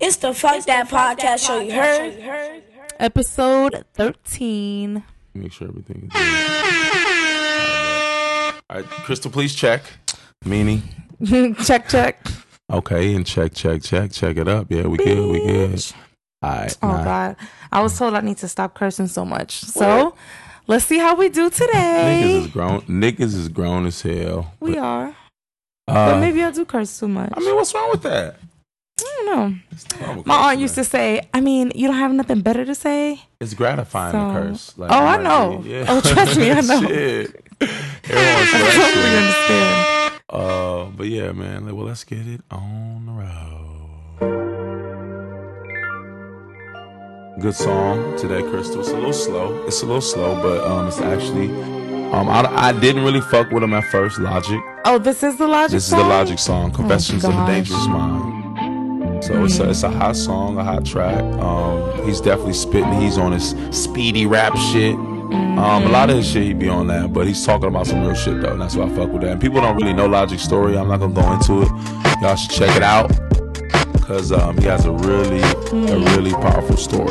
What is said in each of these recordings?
It's the Fuck That Podcast Show, you heard? Episode 13. Make sure everything is. All right, Crystal, please check. Meanie. check, check. Okay, and check, check, check, check it up. Yeah, we good, we good. All right. Oh, nah. God. I was told I need to stop cursing so much. So let's see how we do today. Niggas is grown. Niggas is grown as hell. We But, are. uh, But maybe I do curse too much. I mean, what's wrong with that? I don't know. It's not wrong with My aunt used to say, I mean, you don't have nothing better to say? It's gratifying So- to curse. Like, Oh, I know. be- Oh, trust me, I know. Shit. Everyone's I totally understand. Uh, but yeah, man. Like, well, let's get it on the road. Good song today, Crystal. It's a little slow. It's a little slow, but um, it's actually um, I, I didn't really fuck with him at first. Logic. Oh, this is the Logic This is the Logic song, Confessions of a. Dangerous Mind. So it's a, it's a hot song, a hot track. Um, he's definitely spitting. He's on his speedy rap shit. Um, a lot of his shit he be on that, but he's talking about some real shit though, and that's why I fuck with that. And people don't really know Logic's story. I'm not gonna go into it. Y'all should check it out because um, he has a really a really powerful story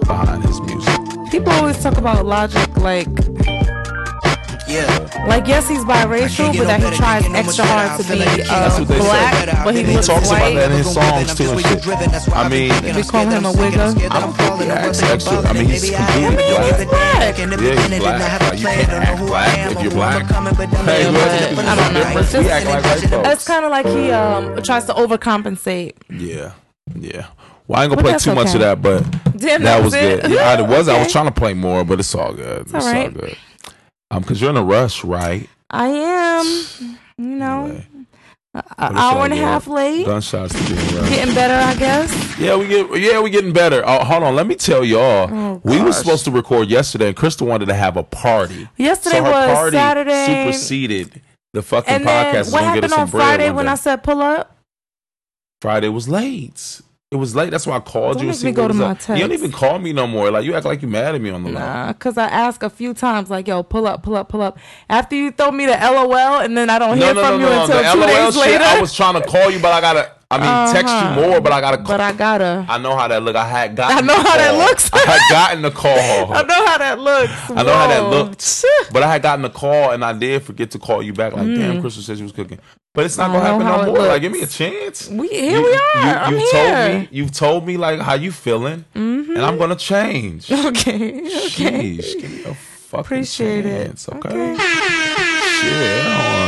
behind his music. People always talk about Logic like, Yeah. like yes, he's biracial, but that he tries can't get no extra hard to be feel like uh, That's what they say. black, but he He looks talks about that in his songs too and shit. I mean, We call him a wigger. I don't think he acts extra. I mean, he's completely he's black. Yeah, he's black. Like, you can't act black if you're black. Hey, Yeah, but I don't know. It's We just- act like white folks. That's kind of like he um tries to overcompensate. Yeah, yeah. Well, I ain't gonna But play that's too much of that, but Damn, that that was it. good. Yeah, it was. I was trying to play more, but it's all good. It's, all all right. good. Um, cause you're in a rush, right? I am, you know, Anyway, an hour and a half late. Gunshots being. Getting better, I guess. Yeah, we get. Yeah, we getting better. Oh, hold on. Let me tell y'all. Oh, we were supposed to record yesterday, and Crystal wanted to have a party. Yesterday so was party Saturday, superseded the fucking and podcast. then what gonna get us happened on Friday when. I said pull up? Friday was late. It was late. That's why I called Don't you. make see me go to my up. You don't even call me no more. Like you act like you mad at me on the line. Nah, cause I ask a few times, like, "Yo, pull up, pull up, pull up." After you throw me the LOL, and then I don't No, hear no, from no, you until two LOL days shit. later. I was trying to call you, but I gotta. I mean, text Uh-huh. you more, but I gotta. Call. but I gotta. I know how that look. I had gotten. I know how that looks. I had gotten the call. I know how that looks. I know how that looked. But I had gotten the call and I did forget to call you back. Like, damn, Crystal said she was cooking. But it's not Mm. I gonna happen no it more. Like, give me a chance. We here we are. I'm you here. told me you've told me like how you feeling, and I'm gonna change. Okay. Okay. Jeez, give me a fucking Appreciate it. chance, okay? Okay. Shit.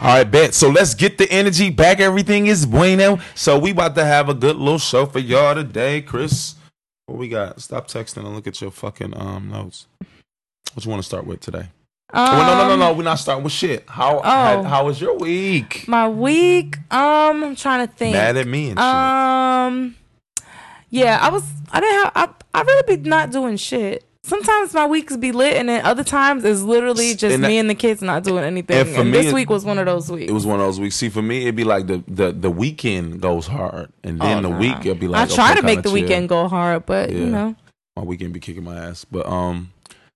All right, bet. So let's get the energy back. Everything is bueno. So we about to have a good little show for y'all today, Chris. What we got? Stop texting and look at your fucking um notes. What you want to start with today? Um, well, no, no, no, no. We're not starting with shit. How how, Oh. how was your week? My week. Um, I'm trying to think. Mad at me and shit. Um, yeah, I was. I didn't have. I. I really be not doing shit. Sometimes my weeks be lit, and then other times it's literally just And that- me and the kids not doing anything. and And, me, this week was one of those weeks. it was one of those weeks. See, for me, it'd be like the the, the weekend goes hard, and then Oh, the nah. week it'd be like I try okay, to make the chill. weekend go hard, but Yeah. you know. My weekend be kicking my ass, but um,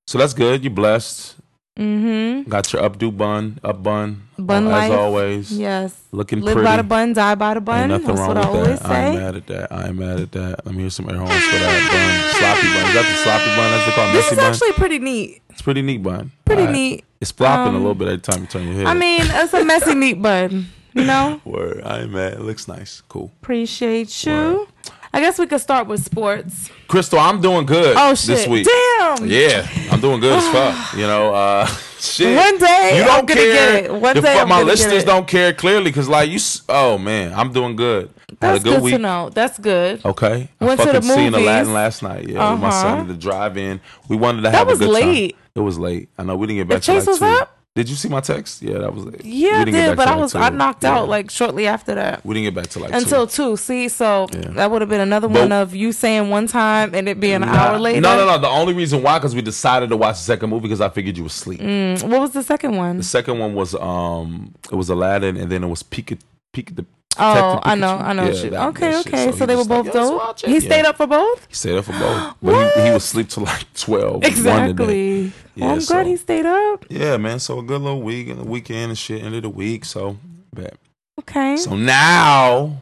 so that's good. You're blessed. Mm-hmm. Got your updo bun, up bun, Bun as life. always. Yes. Looking Live pretty. by the bun, die by the bun. Ain't nothing That's wrong what with I that. I ain't say. mad at that. I am mad at that. Let me hear some air horns for that bun. Sloppy bun. Is that the sloppy bun? That's the called This messy is bun. actually pretty neat. it's pretty neat bun. Pretty Alright. neat. It's flopping a Um, little bit every time you turn your head. I mean, it's a messy neat bun. You know. word. I ain't mad. It looks nice. Cool. Appreciate you. I guess we could start with sports. Crystal, I'm doing good. Oh shit! This week. Damn. Yeah, I'm doing good as fuck. You know, uh, shit. One day you don't care. get it. One day fuck- my listeners don't care clearly because, like, you. Oh man, I'm doing good. That's good good, week. to know. That's good. Okay, Went I to fucking the seen movies. Aladdin last night. Yeah, with my son Uh-huh. at the drive-in. We wanted to That have a good late. time. It was late. I know we didn't get back The to like was two. up? Did you see my text? Yeah, that was late. Yeah, I did, but I was two. I knocked Yeah. out like shortly after that. We didn't get back to like Until two. two. See, so Yeah. that would have been another But- one of you saying one time and it being an Nah. hour later. No, no, no. The only reason why because we decided to watch the second movie because I figured you were asleep. Mm, what was the second one? The second one was um it was Aladdin and then it was Pika Pika the Oh, I know, I know. Yeah, that- okay, that okay. So So, they were just like, both dope. He Yeah. stayed up for both. He stayed up for both. But he, he was asleep till like twelve. Exactly. Yeah, well, I'm so- glad he stayed up. Yeah, man. So a good little week and the weekend and shit, end of the week. So bet. Okay. So now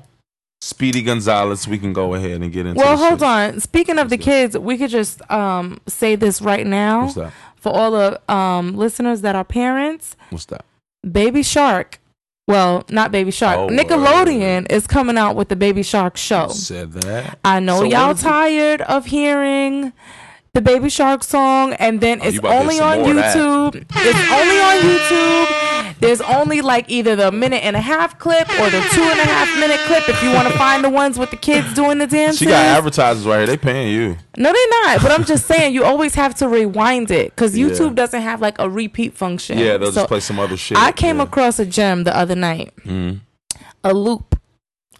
Speedy Gonzalez, we can go ahead and get into. Well, hold shit. on. Speaking of the kids, we could just um say this right now What's that? for all the um listeners that are parents. What's that? Baby Shark. Well, not Baby Shark. Oh, Nickelodeon is coming out with the Baby Shark show. Said that. I know So y'all tired of hearing the Baby Shark song, and then Oh, it's only on more of that. YouTube. It's only on YouTube. There's only like either the minute and a half clip or the two and a half minute clip if you want to find the ones with the kids doing the dances. She got advertisers right here. They paying you. No, they're not. But I'm just saying, you always have to rewind it because Yeah. YouTube doesn't have like a repeat function. Yeah, they'll So just play some other shit. I came yeah. across a gem the other night, Mhm. a loop,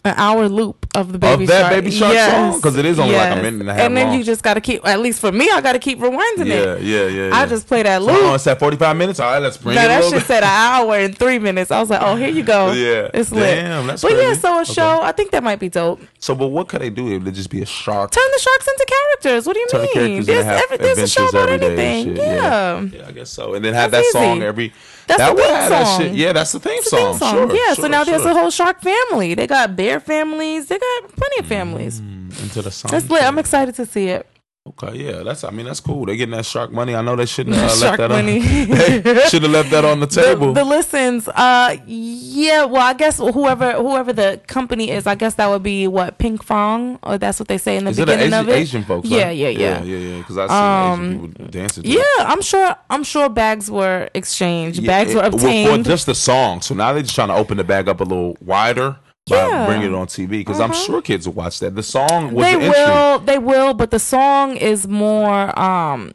an hour loop of the baby Of that shark. Baby Shark song? 'Cause it is only like a minute and a half And then long. you just got to keep. At least for me, I got to keep rewinding Yeah, it. yeah, yeah, yeah. I just play that So, loop. Uh, oh, it's at 45 minutes. All right, let's bring no, it that shit said an hour and three minutes. I was like, oh, here you go. Yeah. it's lit. Damn, that's but yeah, so a Okay. show. I think that might be dope. So, but what could they do? It would just be a shark. Turn the sharks into characters. What do you Turn the mean? characters There's, have every, there's a show about every day and anything. shit. Yeah. Yeah, I guess so. And then have That's that song every. That's that the theme song. shit. Yeah, that's the theme It's a theme song. song. Sure, yeah, sure, so now there's a whole shark family. They got bear families. They got plenty of mm, families. into the song. That's lit. I'm excited to see it. Okay, yeah, that's. I mean, that's cool. They're getting that shark money. I know they shouldn't have Shark left that money. on. should have left that on the The, table. the listens, uh, yeah. Well, I guess whoever whoever the company is, I guess that would be what Pinkfong, or that's what they say in the Is it beginning Asian, of it. Asian folks? Yeah, right? yeah, yeah. yeah, yeah. Because I seen Um, Asian people dancing. Yeah, it. I'm sure. I'm sure bags were exchanged. Yeah, bags it- were well, obtained. for just the song. So now they're just trying to open the bag up a little wider Yeah. bringing it on TV. Because I'm Uh-huh. sure kids will watch that. The song was they the entry. will. They will. But the song is more. Um,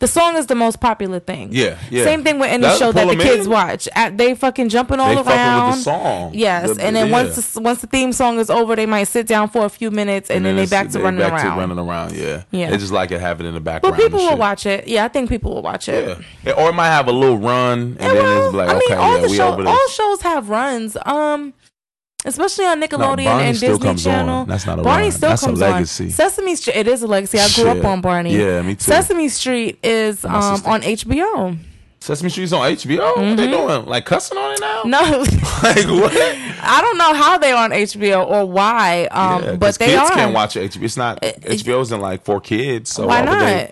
the song is the most popular thing. Yeah, yeah. Same thing with any That'll show that the kids in. watch. At, they fucking jumping all They around. fucking with the song. Yes, The- and then yeah. once the, once the theme song is over, they might sit down for a few minutes, and, then, they back to they running back around. To running around, yeah. Yeah. They just like it having it in the but background. people will watch it. Yeah, I think people will watch it. Yeah. Or it might have a little run, and then well, it's like, I mean, okay, all yeah, the we show, over this. all shows have runs. Um, especially on No, Nickelodeon Barney and still Disney comes Channel. on. That's not a Barney run. still That's a legacy. on. Sesame Street. It is a legacy. I grew Shit. up on Barney. Yeah, me too. Sesame Street is um on HBO. Sesame Street's on HBO. What they doing? Like cussing on it now? Mm-hmm. No, Like what? I don't know how they're on HBO or why. Um, Yeah, but they kids are. can't watch HBO. It's not HBO isn't like for kids. So why not? they-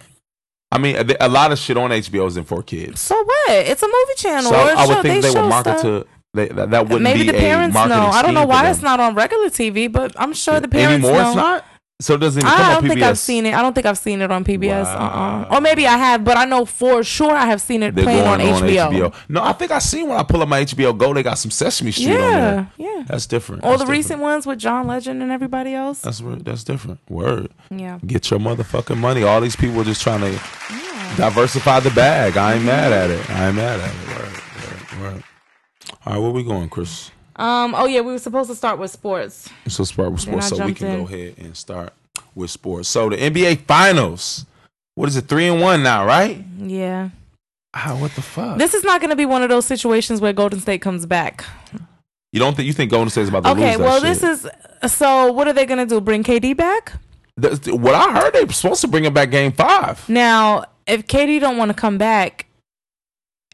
I mean, a, a lot of shit on HBO isn't for kids. So what? It's a movie channel. So I would think they, show would market stuff. to they, that. That wouldn't Maybe be the parents know. I don't know why it's not on regular TV, but I'm sure the parents anymore. know. It's not. So it doesn't come I don't think I've seen it. I don't think I've seen it on PBS. Uh-uh. Wow. Uh-uh. Or maybe I have, but I know for sure I have seen it They're playing going on, HBO. No, I think I seen when I pull up my HBO Go, they got some Sesame Street on Yeah, there. yeah. That's different. All That's the different. recent ones with John Legend and everybody else. That's that's different. Word. Yeah. Get your motherfucking money. All these people are just trying to diversify the bag. I ain't mad at it. I ain't mad at it. All right, where we going, Chris? Um. Oh yeah, we were supposed to start with sports. So start with sports, so we can in. go ahead and start with sports. So the NBA Finals. What is it? Three and one now, right? Yeah. Ah, what the fuck? This is not going to be one of those situations where Golden State comes back. you don't think you think Golden State's about to Okay. lose that Well, shit? this is. So what are they going to do? Bring KD back? That's- what I heard. They were supposed to bring him back Game Five. Now, if KD don't want to come back,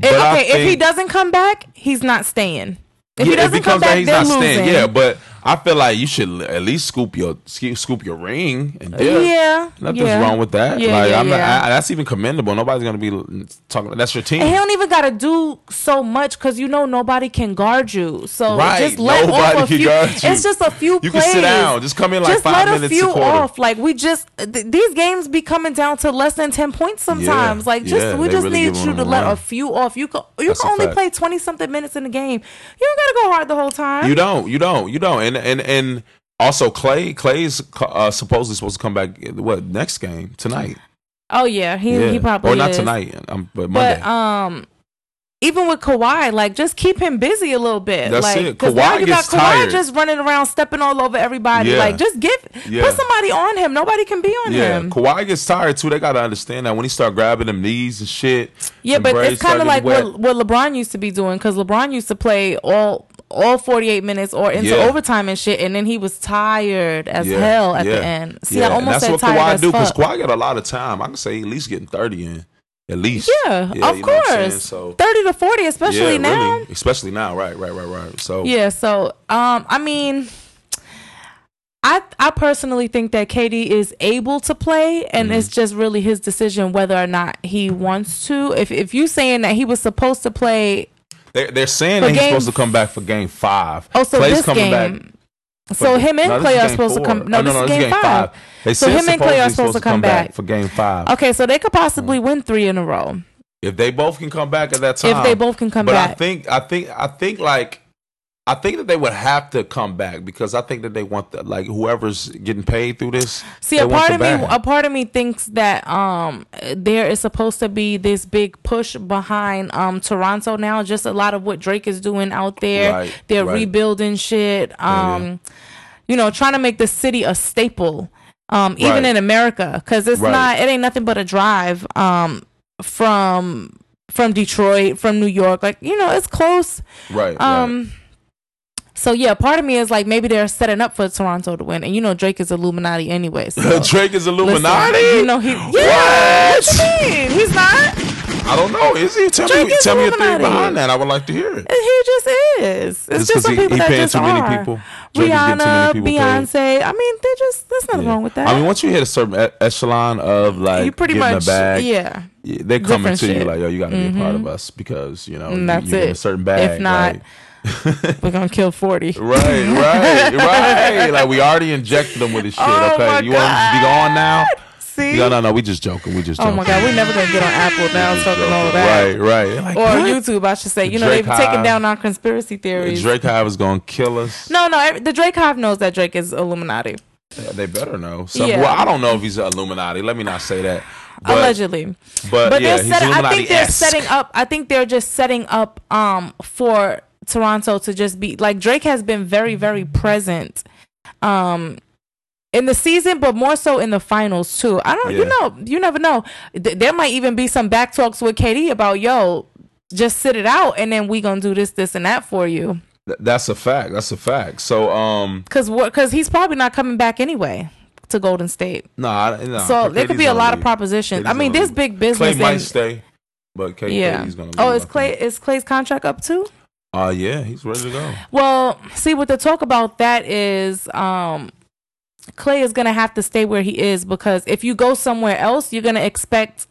if, okay, if he doesn't come back, he's not staying. If yeah, he doesn't if he come back, back, he's they're not losing. staying. Yeah, but I feel like you should at least scoop your scoop your ring. And uh, dip. yeah, Nothing's yeah. wrong with that. Yeah, like yeah, I'm not. I, that's even commendable. Nobody's gonna be talking. That's your team. And he don't even gotta do so much because you know nobody can guard you. So Right, just let nobody off a can few. guard you. It's just a few. You plays. can sit down. Just come in like just five let a minutes few a off. Like we just th- these games be coming down to less than ten points sometimes. Like just we just really need you to let a few off. You can you That's can only fact. play twenty something minutes in the game. You don't gotta go hard the whole time. You don't. You don't. You don't. And and and also Clay. Clay's uh, supposedly supposed to come back. What next game tonight? oh yeah, he yeah. he probably or not is. tonight. Um, but Monday. But um, even with Kawhi, like just keep him busy a little bit. That's like, it. 'cause now Kawhi you gets got Kawhi tired. just running around, stepping all over everybody. Yeah. Like just give Yeah. put somebody on him. Nobody can be on yeah, him. Kawhi gets tired too. They gotta understand that when he start grabbing them knees and shit. Yeah, but it's kind of like what what LeBron used to be doing because LeBron used to play all all 48 minutes or into Yeah. overtime and shit, and then he was tired as Yeah, hell at yeah, the end. See, yeah. I almost that's said what tired Kawhi as do because fuck. Kawhi got a lot of time. I can say at least getting thirty in, at least. yeah, you of know what I'm saying? course, So 30 to 40, especially yeah, now. really, especially now. Right, right, right, right. So Yeah, so um I mean I I personally think that KD is able to play, and Mm-hmm. it's just really his decision whether or not he wants to. If if you saying that he was supposed to play, They're, they're saying that he's game- supposed to come back for game five. oh, so Clay's this coming game. back. so him and no, Clay are game supposed to come. No, Oh, this no, is this game, five. They So him and Clay are supposed to come back. for game five. Okay, so they could possibly mm. win three in a row If they both can come back at that time, if they both can come but I back. think I think I think like I think that they would have to come back because I think that they want the, like whoever's getting paid through this. See, a part of me, a part of me thinks that um there is supposed to be this big push behind um Toronto now. Just a lot of what Drake is doing out there. Right, They're right. rebuilding shit. yeah. Um, you know, trying to make the city a staple. Um, even Right. in America, because it's not. It ain't nothing but a drive. Um, from from Detroit, from New York, like you know, it's close. right. Um. So yeah, part of me is like maybe they're setting up for Toronto to win, and you know Drake is Illuminati anyway. So. Drake is Illuminati. Listen, you know he. Yeah, what mean? He's not. I don't know. Is he? Tell Drake me. Tell me a theory behind that. I would like to hear it. He just is. It's Just just some he- people he that just too many are. people? Drake too many Rihanna, people paid. Beyonce. I mean, they're just. There's nothing Yeah. wrong with that. I mean, once you hit a certain e- echelon of like you pretty getting much. a bag, Yeah. yeah, they're coming different to you like, yo, you got to be a part of mm-hmm. us because you know you, you get a it. certain bag. If not, right? We're gonna kill forty. Right, right, right. Like we already injected them with this shit. Oh okay, you want to be gone now? See. No, no, no. We just joking. We just Oh my god, we're never gonna get on Apple now talking joking. all that. Right, right. Like, Or what? YouTube, I should say. You know, Drake they've taken down our conspiracy theories. Drake Hive is gonna kill us. No, no, the Drake Hive knows that Drake is Illuminati. Yeah, they better know. Some, Yeah. Well, I don't know if he's an Illuminati. Let me not say that. But, allegedly. but, But yeah, they're setting, I think they're setting up. I think they're just setting up um for Toronto to just be like Drake has been very very present um in the season, but more so in the finals too. I don't, you know, you never know. Th- there might even be some back talks with KD about yo, just sit it out, and then we gonna do this, this, and that for you. Th- That's a fact. That's a fact. So, um, what? Cause he's probably not coming back anyway to Golden State. no, I- no. so there could be a lot of leave. propositions. I mean, this leave. big business Clay might and- stay, but K- yeah. KD's gonna. Oh, is. Clay is Clay's contract up too? Uh, yeah, he's ready to go. Well, see what the talk about that is um Clay is gonna have to stay where he is because if you go somewhere else, you're gonna expect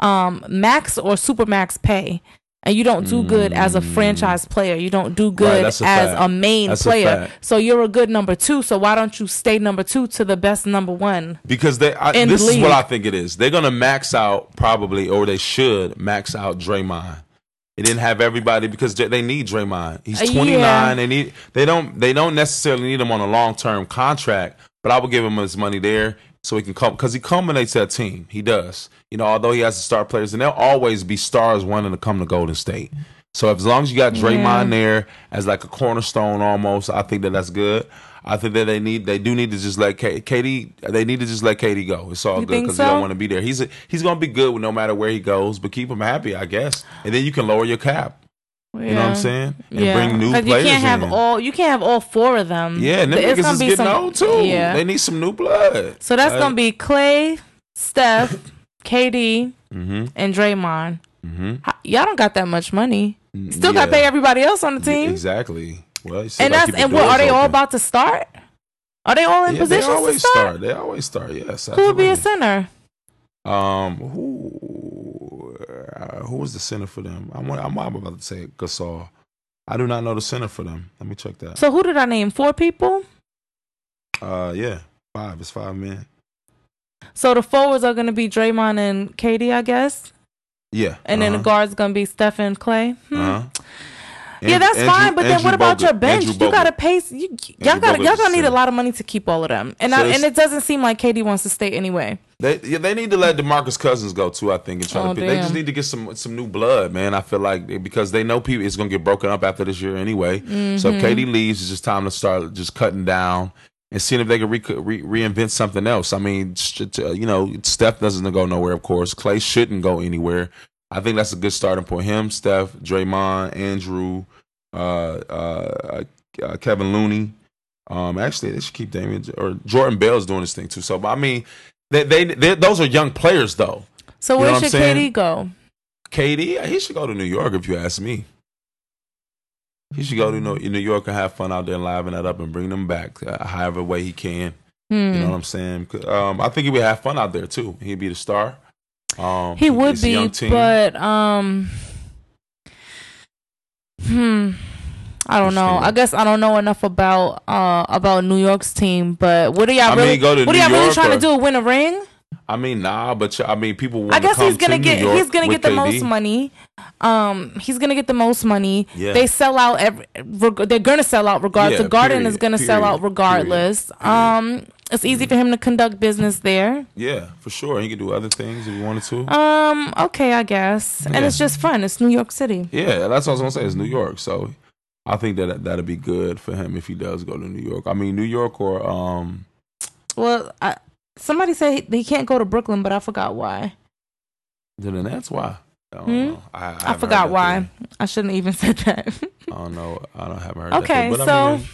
um max or super max pay. And you don't do good as a franchise player. You don't do good that's as a a, main That's player. fact. so you're a good number two. So why don't you stay number two to the best number one? Because they, I, this the is what. I think it is. They're gonna max out probably, or they should max out Draymond. They didn't have everybody because they- need Draymond. He's Uh, yeah. 29. They need. They don't. They don't necessarily need him on a long term contract. But I would give him his money there so he can come because he culminates that team. He does. You know, although he has to start players, and there'll always be stars wanting to come to Golden State. So as long as you got Draymond there as like a cornerstone almost, I think that that's good. I think that they need they do need to just let K- KD they need to just let KD go. It's all You good because he so? don't want to be there. He's a, he's gonna be good no matter where he goes, but keep him happy, I guess. And then you can lower your cap. You know what I'm saying? And bring new players you can't have in. all you can't have all four of them. yeah, and them It's gonna be getting some- old too. Yeah. They need some new blood. So that's gonna be Clay, Steph, KD, Mm-hmm. and Draymond. Mm-hmm. How- Y'all don't got that much money. Still got to pay everybody else on the team. Exactly. Well, And that's and what are they all about to start? Are they all in Yeah, they positions to always start? They always start. Yes. Who would be a center? Um, who uh, who was the center for them? I'm I'm, I'm about to say Gasol. I do not know the center for them. Let me check that. So who did I name? Four people. Uh, yeah, five. It's five men. So the forwards are gonna be Draymond and KD, I guess, Yeah, and then the uh-huh. guards gonna be Steph and Clay. Hmm. Uh-huh. Yeah, that's Andrew- fine. But then Andrew what about your bench? Andrew You gotta Bogut. pay. You, y'all Andrew got Bogut's y'all gonna need a lot of money to keep all of them, and So I, and it doesn't seem like KD wants to stay anyway. They yeah, they need to let Demarcus Cousins go too. I think and try Oh, to pick. They just need to get some some new blood, man. I feel like because they know people it's gonna get broken up after this year anyway. So Mm-hmm. if KD leaves, it's just time to start just cutting down and seeing if they can re- re- reinvent something else. I mean, you know, Steph doesn't go nowhere, of course. Clay shouldn't go anywhere. I think that's a good starting point. Him, Steph, Draymond, Andrew, uh, uh, uh, Kevin Looney. Um, actually, they should keep Damian or Jordan Bell's doing this thing too. So, but I mean, they, they, they those are young players though. So You know where should saying? KD go? KD, he should go to New York if you ask me. He should go to New New York and have fun out there and liven that up and bring them back uh, however way he can. Hmm. You know what I'm saying? Um, I think he would have fun out there too. He'd be the star. Um, He would be, but um, hmm. I don't know. I guess I don't know enough about uh about New York's team. But what are y'all I mean, really? to what are y'all really trying to or- do? Win a ring? I mean, nah, but I mean, people. Want I guess to he's gonna to get he's gonna get the KD. most money. Um, he's gonna get the most money. Yeah. They sell out every. reg- They're gonna sell out regardless. Yeah, the Garden period, is gonna sell out regardless. period, period. Um, it's easy for him to conduct business there. Yeah, for sure. He could do other things if he wanted to. Um, okay, I guess, and it's just fun. It's New York City. Yeah, that's what I was gonna say. It's New York, so I think that that'd be good for him if he does go to New York. I mean, New York or um, Well, I, somebody said he, he can't go to Brooklyn, but I forgot why. the Nets. Why? I don't Hmm? know. I, I, I, forgot why. theory. I shouldn't even said that. I don't know. I don't haven't heard. Okay, that theory. But I so-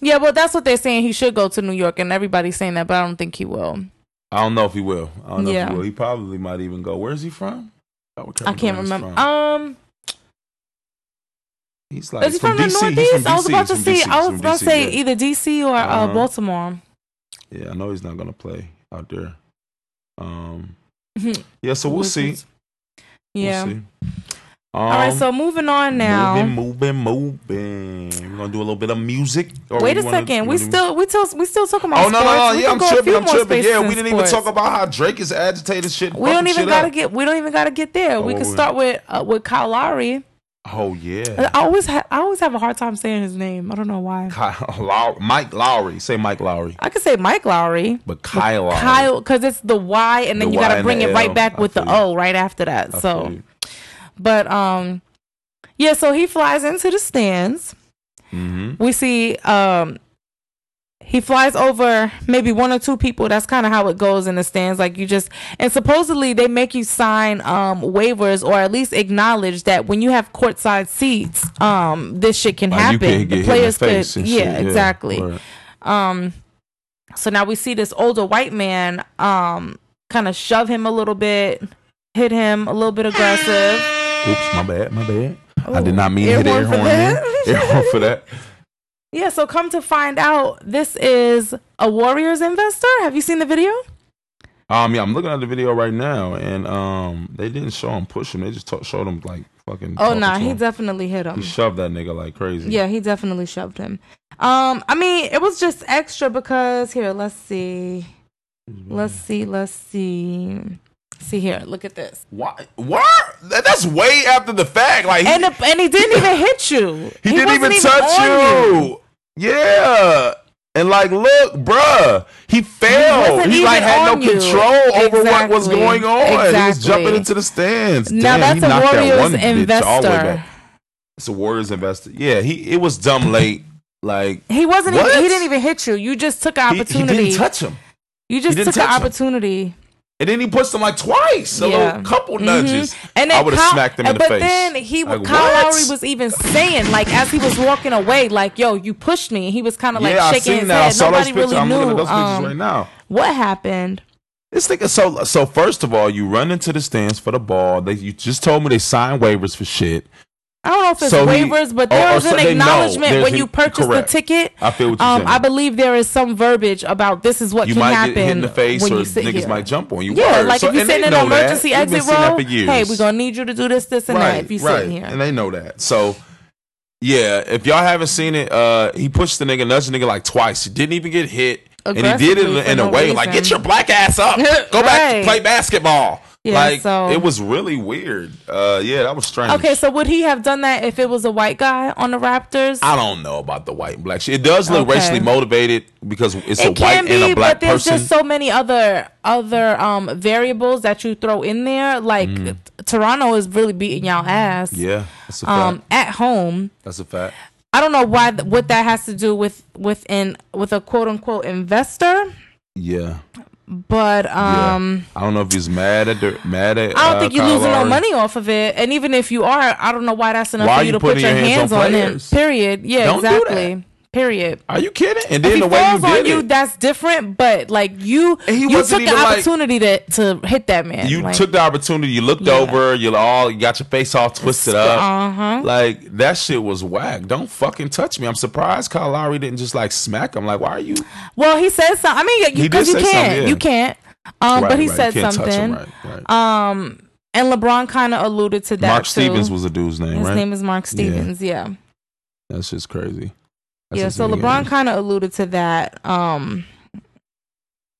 yeah, well, that's what they're saying. He should go to New York, and everybody's saying that, but I don't think he will. I don't know if he will. I don't know if he will. He probably might even go. Where's he from? I can't remember. from. Um, He's like is he he's from, the DC. Northeast? from I was about to from. DC. I was about to say yeah. either DC or uh, Uh-huh. Baltimore. Yeah, I know he's not gonna play out there. Um, yeah, so we'll see. Yeah. We'll see. All right. Um, So moving on now. Moving, moving, moving. We're gonna do a little bit of music. Or Wait a second. We wanna do- still we still we still talking about Oh sports. no, no! We Yeah, I'm tripping. I'm tripping. Yeah, we didn't even talk about how Drake is agitating shit. We don't even gotta up. get. We don't even gotta get there. Oh, we what could start with uh, with Kyle Lowry. Oh yeah, I always ha- I always have a hard time saying his name. I don't know why. Kyle Low- Mike Lowry. Say Mike Lowry, I could say Mike Lowry. but Kyle Lowry. Kyle, because it's the Y, and then The you gotta and bring it right back with the. O right after that. I so. But um, yeah. So he flies into the stands. Mhm. We see um, he flies over maybe one or two people. That's kind of how it goes in the stands. Like you just and supposedly they make you sign um waivers or at least acknowledge that when you have courtside seats, um, this shit can Like, happen. the the players face could, yeah, shit. exactly. word. Um, so now we see this older white man, um, kind of shove him a little bit, hit him a little bit aggressive. Oops, my bad, my bad. I Oh, did not mean to hit air horn for that. Air for that. Yeah, so come to find out, this is a Warriors investor. Have you seen the video? Um, yeah, I'm looking at the video right now, and um, they didn't show him push him. They just t- showed him like fucking. Oh nah, he him. definitely hit him. he shoved that nigga like crazy. Yeah, he definitely shoved him. Um, I mean, it was just extra because here, let's see, let's see, let's see, see here. Look at this, Why? What? That's way after the fact. Like he, and the, and he didn't even hit you. he, didn't even touch on you. Yeah. And like, look, bruh, he failed. wasn't He, like even had no on you. control over what was going on. Exactly. He was jumping into the stands. Now Damn, that's a that Warriors one bitch all the way investor. It's a Warriors investor. Yeah, he it was dumb late. Like He wasn't. Even, he didn't even hit you. You just took an he, he opportunity. didn't touch him. you just took an opportunity. him. And then he pushed him like twice. A Yeah. little couple Mhm. nudges. And I then would have Kyle- smacked him in the but face. then he, Like, Kyle what? Lowry was even saying, like, as he was walking away, like, "Yo, you pushed me." He was kind of like yeah, I shaking his that. I head. Nobody really I'm looking knew at those pictures um, right now. what happened. This nigga, so so first of all, you run into the stands for the ball. They you just told me they signed waivers for shit. I don't know if it's So he- waivers, but or- there or was so an know. acknowledgement when you purchase the ticket. I feel what you're Um, saying. I believe there is some verbiage about this is what you can might happen get hit in the face, when or you sit niggas here. might jump on you. Yeah, like So- if you and they sit in an emergency We've exit row, hey, we're gonna need you to do this, this, and that if you sit in here. And they know that. So yeah, if y'all haven't seen it, uh, he pushed the nigga, nudged the nigga like twice. He didn't even get hit. And he did it in, in a way like, get your black ass up. Go back Right. play basketball. Yeah, like so- it was really weird. Uh, yeah, that was strange. Okay, so would he have done that if it was a white guy on the Raptors? I don't know about the white and black shit. It does look Okay. racially motivated because it's a white can and a black but there's person. just so many other other um variables that you throw in there. Like Toronto is really beating y'all ass. Mm. yeah, that's a fact. Um, at home. that's a fact. I don't know why what that has to do with with an with a quote unquote investor, Yeah. But Yeah. um. I don't know if he's mad at the mad at. I don't uh, think you're Kyle losing no money off of it, and even if you are, I don't know why that's enough Why for you you to put your hands hands on on him. Period. Yeah, Don't do exactly. Period. Are you kidding? And If then he the way you did you, it, that's different. But like you, you took the even, like- opportunity to to hit that man. you like, took the opportunity. You looked Yeah. over. You all you got your face all twisted up. Uh-huh. Like that shit was whack. Don't fucking touch me. I'm surprised Kyle Lowry didn't just like smack him. Like, why are you? Well, he said something. I mean, because you say can't, yeah. you can't. Um, Right, but he right. said You can't touch him, something. right. Um, and LeBron kind of alluded to that. Mark too. Stevens was a dude's name, His name is Mark Stevens. Yeah, That's just crazy. That's yeah. So. LeBron kind of alluded to that. Um,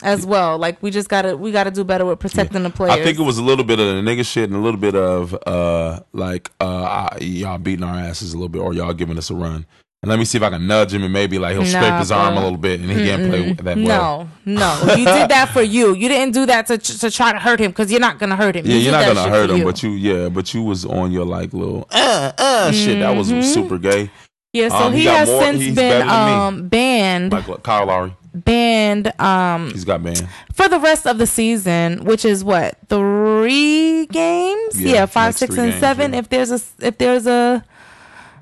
as well. Like we just gotta we gotta do better with protecting the players. I think it was a little bit of the nigga shit and a little bit of uh like uh y'all beating our asses a little bit or y'all giving us a run. And let me see if I can nudge him and maybe like he'll scrape Nah, his arm a little bit and he can't play that well. No, no, you did that for you. You didn't do that to to try to hurt him because you're not gonna hurt him. Yeah, You you're not gonna hurt him, you. but you yeah, but you was on your like little uh uh shit. That was Mhm. super gay. Yeah. So um, he he, has more- since been better than me. um banned Like Kyle Lowry, banned um he's got banned. for the rest of the season, which is what three games? Yeah, Yeah, five, six, and games, seven. yeah. If there's a if there's a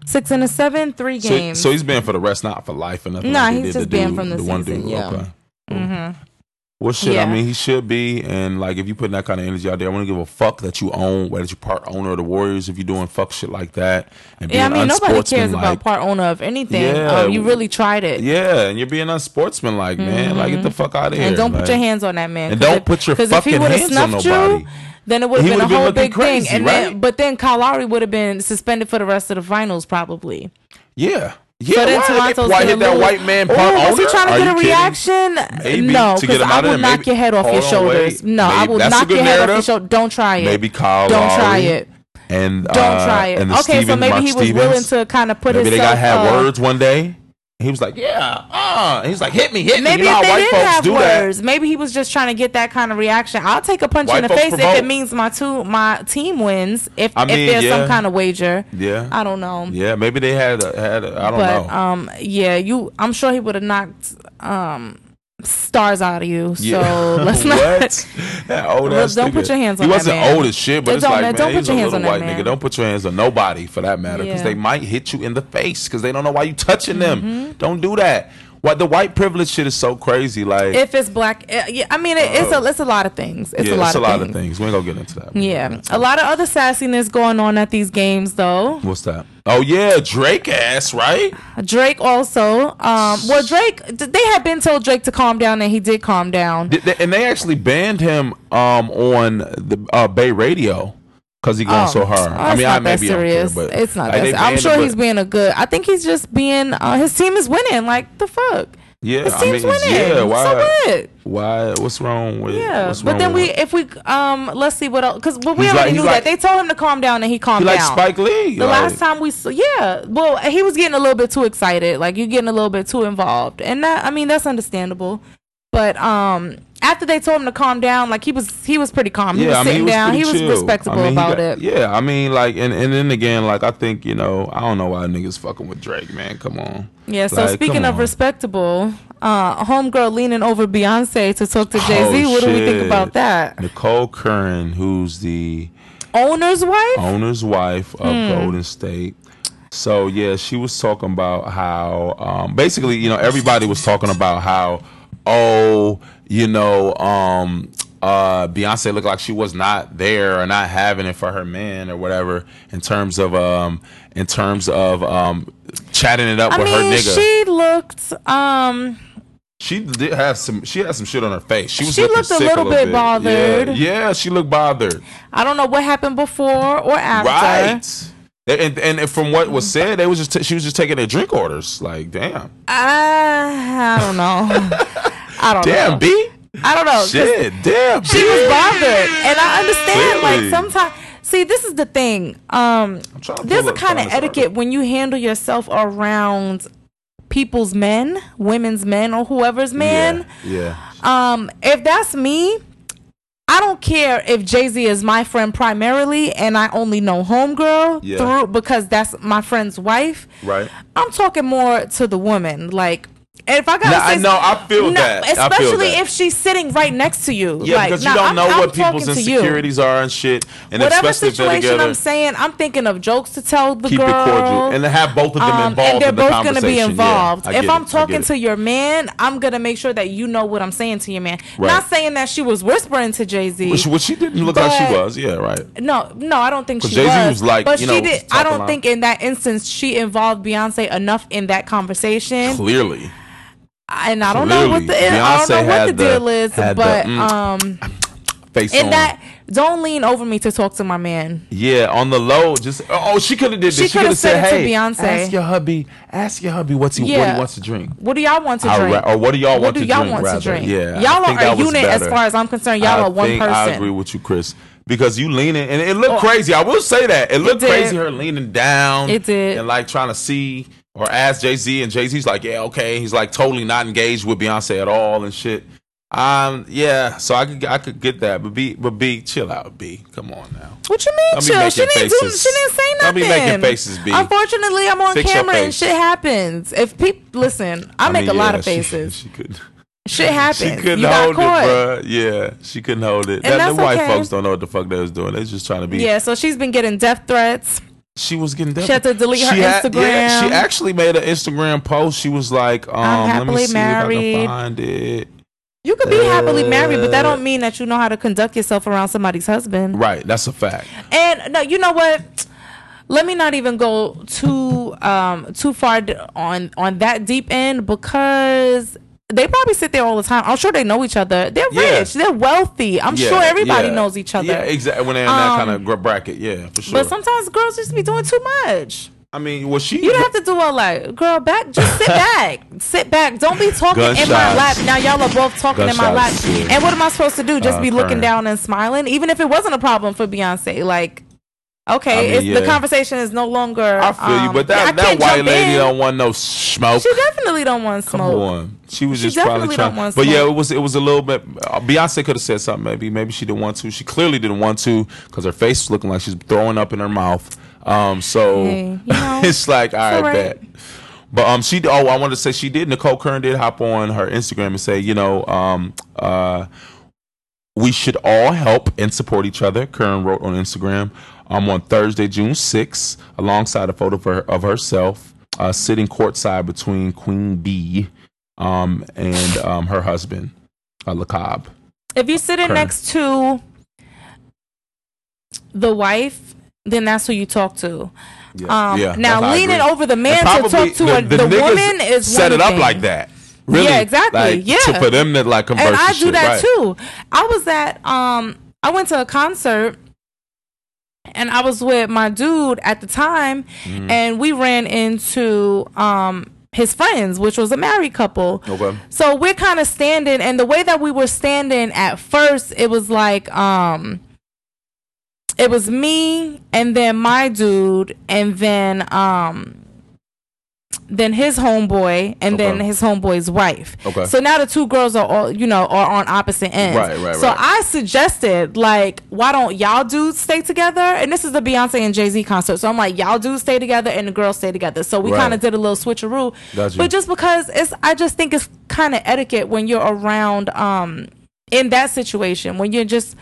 six and a seven, three games. so he's banned for the rest, not for life or nothing. Nah, like he's just the banned dude- from the one season, dude. yeah. Okay. Mhm. Well, shit. Yeah. I mean, he should be, and like, if you putting that kind of energy out there, I want to give a fuck that you own, whether you're part owner of the Warriors, if you're doing fuck shit like that, and being Yeah, I mean nobody cares about part owner of anything. Yeah. um, you really tried it. Yeah, and you're being unsportsmanlike, man. Like, get the fuck out of here. Mm-hmm. And don't put like- your hands on that man. And don't if- put your 'cause if he fucking hands on snuffed nobody. You, then it would have been a been whole big crazy, thing. And right? then, but then Kyle Lowry would have been suspended for the rest of the finals, probably. Yeah, yeah. so why, Toronto's why hit that white man part was he trying to Are get a reaction? Maybe, no, because I will knock maybe- your head off your hold shoulders. wait. No, I Maybe- will that's knock your head off your shoulders. Don't try it. Maybe Kyle Don't Lowry try it. and Don't uh, try it. Okay, so maybe Mark he was Stevens. willing to kind of put his Maybe they got had uh, words one day. He was like, "Yeah, uh," he's like, "Hit me, hit me." Maybe you know they white didn't folks have do words, maybe he was just trying to get that kind of reaction. I'll take a punch White in the face if it means my two my team wins. If I mean, if there's yeah. some kind of wager. Yeah, I don't know. yeah. Maybe they had a, had. A, I don't but know. um, yeah, you. I'm sure he would have knocked um stars out of you. So let's not. That don't nigga. put your hands He on that wasn't man. old as shit, but It it's don't like, man, Don't put your hands on that white nigga. Don't put your hands on nobody for that matter, because Yeah. they might hit you in the face because they don't know why you touching them. Mm-hmm. Don't do that. What the white privilege shit is so crazy. Like, If it's black, uh, yeah, I mean, it, it's a it's a lot of things. It's yeah, a lot, it's a of, lot things. of things. We ain't gonna get into that. Yeah, a lot of other sassiness going on at these games, though. What's that? Oh yeah, Drake ass, right? Drake also. Um, well, Drake, they had been told Drake to calm down, and he did calm down. And they actually banned him um on the uh, Bay Radio because he going Oh, so hard. oh, I mean, not I may be unfair, serious. but it's not like, that. I'm sure he's being a good. I think he's just being. Uh, his team is winning. Like the fuck. Yeah, His I team's mean, winning. yeah. Why? So what? Why? What's wrong with? Yeah, what's but wrong then we, if we, um, let's see what else, because we He's already like- knew he's that like- they told him to calm down, and he calmed he like. Spike Lee. The like, last time we saw, yeah, well, he was getting a little bit too excited. Like you're getting a little bit too involved, and that, I mean, that's understandable. But um, after they told him to calm down, like he was, he was pretty calm. He was I mean, sitting down. He was chill. respectable I mean, about got- it. Yeah, I mean, like, and and then again, like, I think you know, I don't know why niggas fucking with Drake, man. Come on. Yeah. So Like, speaking of respectable, uh, homegirl leaning over Beyonce to talk to Jay Z. Oh, what do we think about that? Nicole Curran, who's the Owner's wife. owner's wife of Hmm. Golden State. So yeah, she was talking about how um, basically, you know, everybody was talking about how oh, you know, um, uh, Beyonce looked like she was not there or not having it for her man or whatever in terms of um, in terms of um, chatting it up I with her mean, nigga. she looked. Um, She did have some. She had some shit on her face. She was She looked a sick little bit bothered. Yeah, yeah, she looked bothered. I don't know what happened before or after. Right. And, and and from what was said, they was just t- she was just taking their drink orders. Like, damn, I, I don't know. I don't damn, know. Damn, B, I don't know. shit, damn, She was bothered, and I understand. Clearly. Like sometimes, see, this is the thing. Um, there's a kind of etiquette article. when you handle yourself around people's men, women's men, or whoever's man. Yeah, Um, if that's me, I don't care if Jay Z is my friend primarily, and I only know homegirl Yeah. through because that's my friend's wife. right. I'm talking more to the woman. Like, if I gotta Nah, I know, I feel that. I feel Especially that. if she's sitting right next to you. Yeah, like, because you don't I'm- know I'm what people's talking you. insecurities are and shit. And Whatever especially situation I'm saying, I'm thinking of jokes to tell the keep girl. it cordial and to have both of them um, involved and they're in the both gonna conversation. be Yeah, involved. I if I'm it, talking to your man, I'm gonna make sure that you know what I'm saying to your man. Right. Not saying that she was whispering to Jay Z. which, which she didn't look like she was. Yeah, right. No, no, I don't think she Jay-Z was. was like, but you she know, did. I don't think in that instance she involved Beyonce enough in that conversation. Clearly, and I don't know what the Clearly. I don't know what the the- deal is, had the, but mm, um, face in on. that don't lean over me to talk to my man. Yeah, on the low, just oh, she could have did this. She She, coulda said, said it to "Hey, Beyonce. ask your hubby, ask your hubby what's he, what he wants to drink." What do y'all want to drink? ra- or what do y'all what want do to y'all drink? want rather. to drink? Yeah, y'all are a unit as far as I'm concerned. Y'all I are one person. I agree with you, Chris, because you leaning and it looked Oh. crazy. I will say that it looked did. crazy. Her leaning down, It did. and like trying to see or ask Jay Z, and Jay Z's like, "Yeah, okay." He's like totally not engaged with Beyonce at all and shit. Um, yeah, so I could I could get that, but B, but B, chill out, B. Come on now. What you mean, chill? She didn't do. She didn't say Don't nothing. be making faces, B. Unfortunately, I'm on Fix camera and shit happens. If people listen, I, make mean, a lot of faces. She, couldn't. shit happens. She couldn't you hold it, bruh. Yeah, she couldn't hold it. That, that's the white okay. folks don't know what the fuck they was doing. They was just trying to be. Yeah, so she's been getting death threats. She was getting. She had to delete her yeah, Instagram. she actually made an Instagram post. She was like, um, I'm "Let happily me see if I married. can find it." You could be happily married, but that Uh, don't mean that you know how to conduct yourself around somebody's husband. Right, that's a fact. And no, you know what? Let me not even go too um too far on on that deep end because they probably sit there all the time. I'm sure they know each other. They're Yeah. rich. They're wealthy. I'm Yeah, sure everybody yeah. knows each other. Yeah, exactly. When they're in that Um, kind of bracket, yeah, for sure. But sometimes girls just be doing too much. I mean, was she? You don't have to do all that, girl. Back, just sit back, sit back. Don't be talking in my lap. Now y'all are both talking in my lap. Yeah. And what am I supposed to do? Just Uh, be looking current. down and smiling, even if it wasn't a problem for Beyonce. Like, okay, I mean, it's, the conversation is no longer. I feel you, um, but that that white lady in. don't want no smoke. She definitely don't want Come smoke. on, she was She just probably trying. But yeah, it was it was a little bit. Uh, Beyonce could have said something. Maybe maybe she didn't want to. She clearly didn't want to because her face was looking like she's throwing up in her mouth. Um, so Hey, you know, it's like all right, all right. bet. But um, she oh, I wanted to say she did. Nicole Curran did hop on her Instagram and say, you know, um, uh, we should all help and support each other. Curran wrote on Instagram um, on Thursday, June 6th, alongside a photo of, her, of herself uh, sitting courtside between Queen Bey um, and um, her husband, uh, Lacob. If you're sitting Correct. next to the wife, then that's who you talk to. Um, Yeah, now leaning over the man to talk to the, a, the the, woman is set it up thing. like that. Really? Yeah, exactly. Like, Yeah. to, for them to like converse and I do shit, that right. too. I was at um I went to a concert and I was with my dude at the time Mm-hmm. and we ran into um his friends, which was a married couple. Okay. So we're kind of standing and the way that we were standing at first, it was like um it was me and then my dude and then um then his homeboy and then his homeboy's wife. Okay. So now the two girls are all you know are on opposite ends. Right, right, So right. I suggested like, why don't y'all dudes stay together? And this is the Beyonce and Jay Z concert. So I'm like, y'all dudes stay together and the girls stay together. So we Right. kind of did a little switcheroo. Got you. But just because it's, I just think it's kind of etiquette when you're around um in that situation when you're just.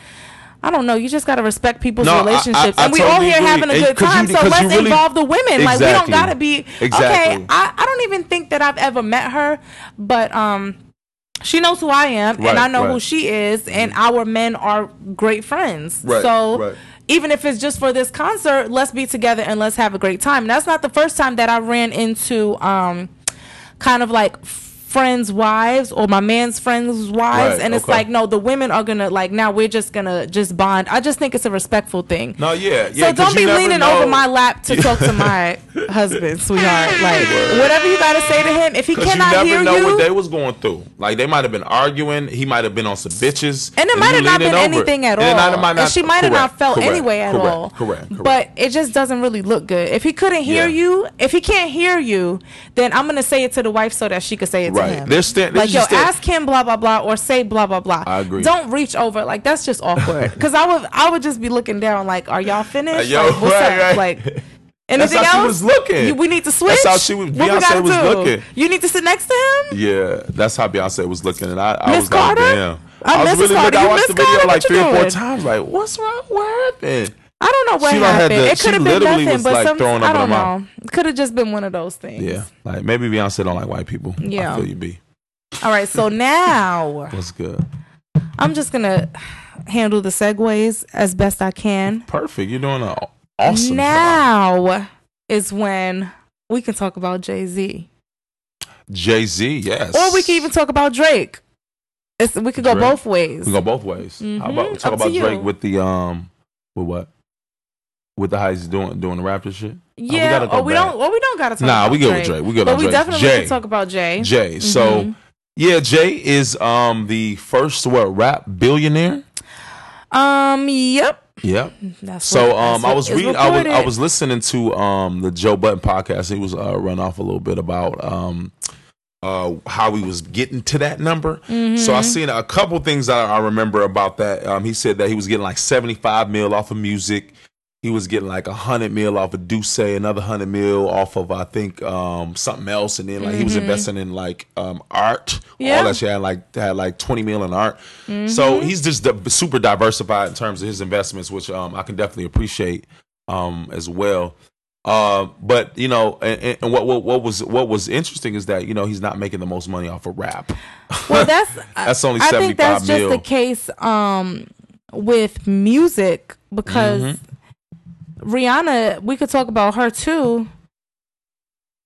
I don't know. You just gotta respect people's No, relationships, I- I and we all here agree. having a good 'cause you- time. so let's really- involve the women. Like we don't gotta be Exactly. okay. I, I don't even think that I've ever met her, but um, she knows who I am, Right, and I know who she is, and our men are great friends. Right, so right. even if it's just for this concert, let's be together and let's have a great time. And that's not the first time that I ran into um, kind of like friends' wives or my man's friends' wives, Right, and it's okay. like no, the women are gonna like now we're just gonna just bond. I just think it's a respectful thing. No, yeah, yeah. So don't be leaning know. over my lap to talk to my husband, sweetheart. Like whatever you gotta say to him. If he Because you cannot never hear know you, what they was going through. Like they might have been arguing. He might have been on some bitches, and it might have not been anything at And all. might- might and she might have not felt correct, anyway at correct, all. Correct, correct. But it just doesn't really look good. If he couldn't hear Yeah. you, if he can't hear you, then I'm gonna say it to the wife so that she could say it Right. To him. They're sta- like yo, ask him blah blah blah or say blah blah blah. I agree. Don't reach over. Like that's just awkward. Because I would I would just be looking down like, are y'all finished? Yo, like, what's right, up? right. Like Anything how she else? was looking. You- we need to switch. That's how she was- What Beyonce was do? looking. You need to sit next to him. Yeah, that's how Beyonce was looking, and I, I was like, damn. I I was really Carter. looking. I watched the video Carter? like three or four doing? times. Like, what's wrong? What happened? I don't know what She happened. the- it could have been nothing, but like, some throwing I up in don't know. It could have just been one of those things. Yeah, like maybe Beyonce don't like white people. Yeah. I feel you be. All right. So now What's good? I'm just gonna handle the segues as best I can. Perfect. You're doing an awesome job. now is when we can talk about Jay Z, Jay Z, yes. or we can even talk about Drake. It's, we could go Drake. both ways. We go both ways. How about Mhm. talk Up about. Drake with the um with what? With the he's doing doing the rapper shit? yeah, gotta go or we don't. Or we don't gotta talk. Nah, we good with. Drake. We good But we Drake. definitely Jay. can talk about Jay. Jay. So Mhm. yeah, Jay is um the first what rap billionaire. Um. Yep. Yep. That's So what- um, I was reading, I was I was listening to um the Joe Budden podcast. He was uh, run off a little bit about um uh how he was getting to that number. Mm-hmm. So I seen a couple things that I remember about that. Um, he said that he was getting like seventy five mil off of music. He was getting like a hundred mil off of D'Ussé, another hundred mil off of I think um something else, and then like he was investing in like um art. Mm-hmm. Yeah. All that shit had like had like twenty mil in art. Mm-hmm. So he's just super diversified in terms of his investments, which um I can definitely appreciate um as well. Uh, but you know, and, and what, what what was what was interesting is that you know he's not making the most money off of rap. Well, that's That's only I think 75 that's just mil. the case um with music because Mm-hmm. Rihanna, we could talk about her too.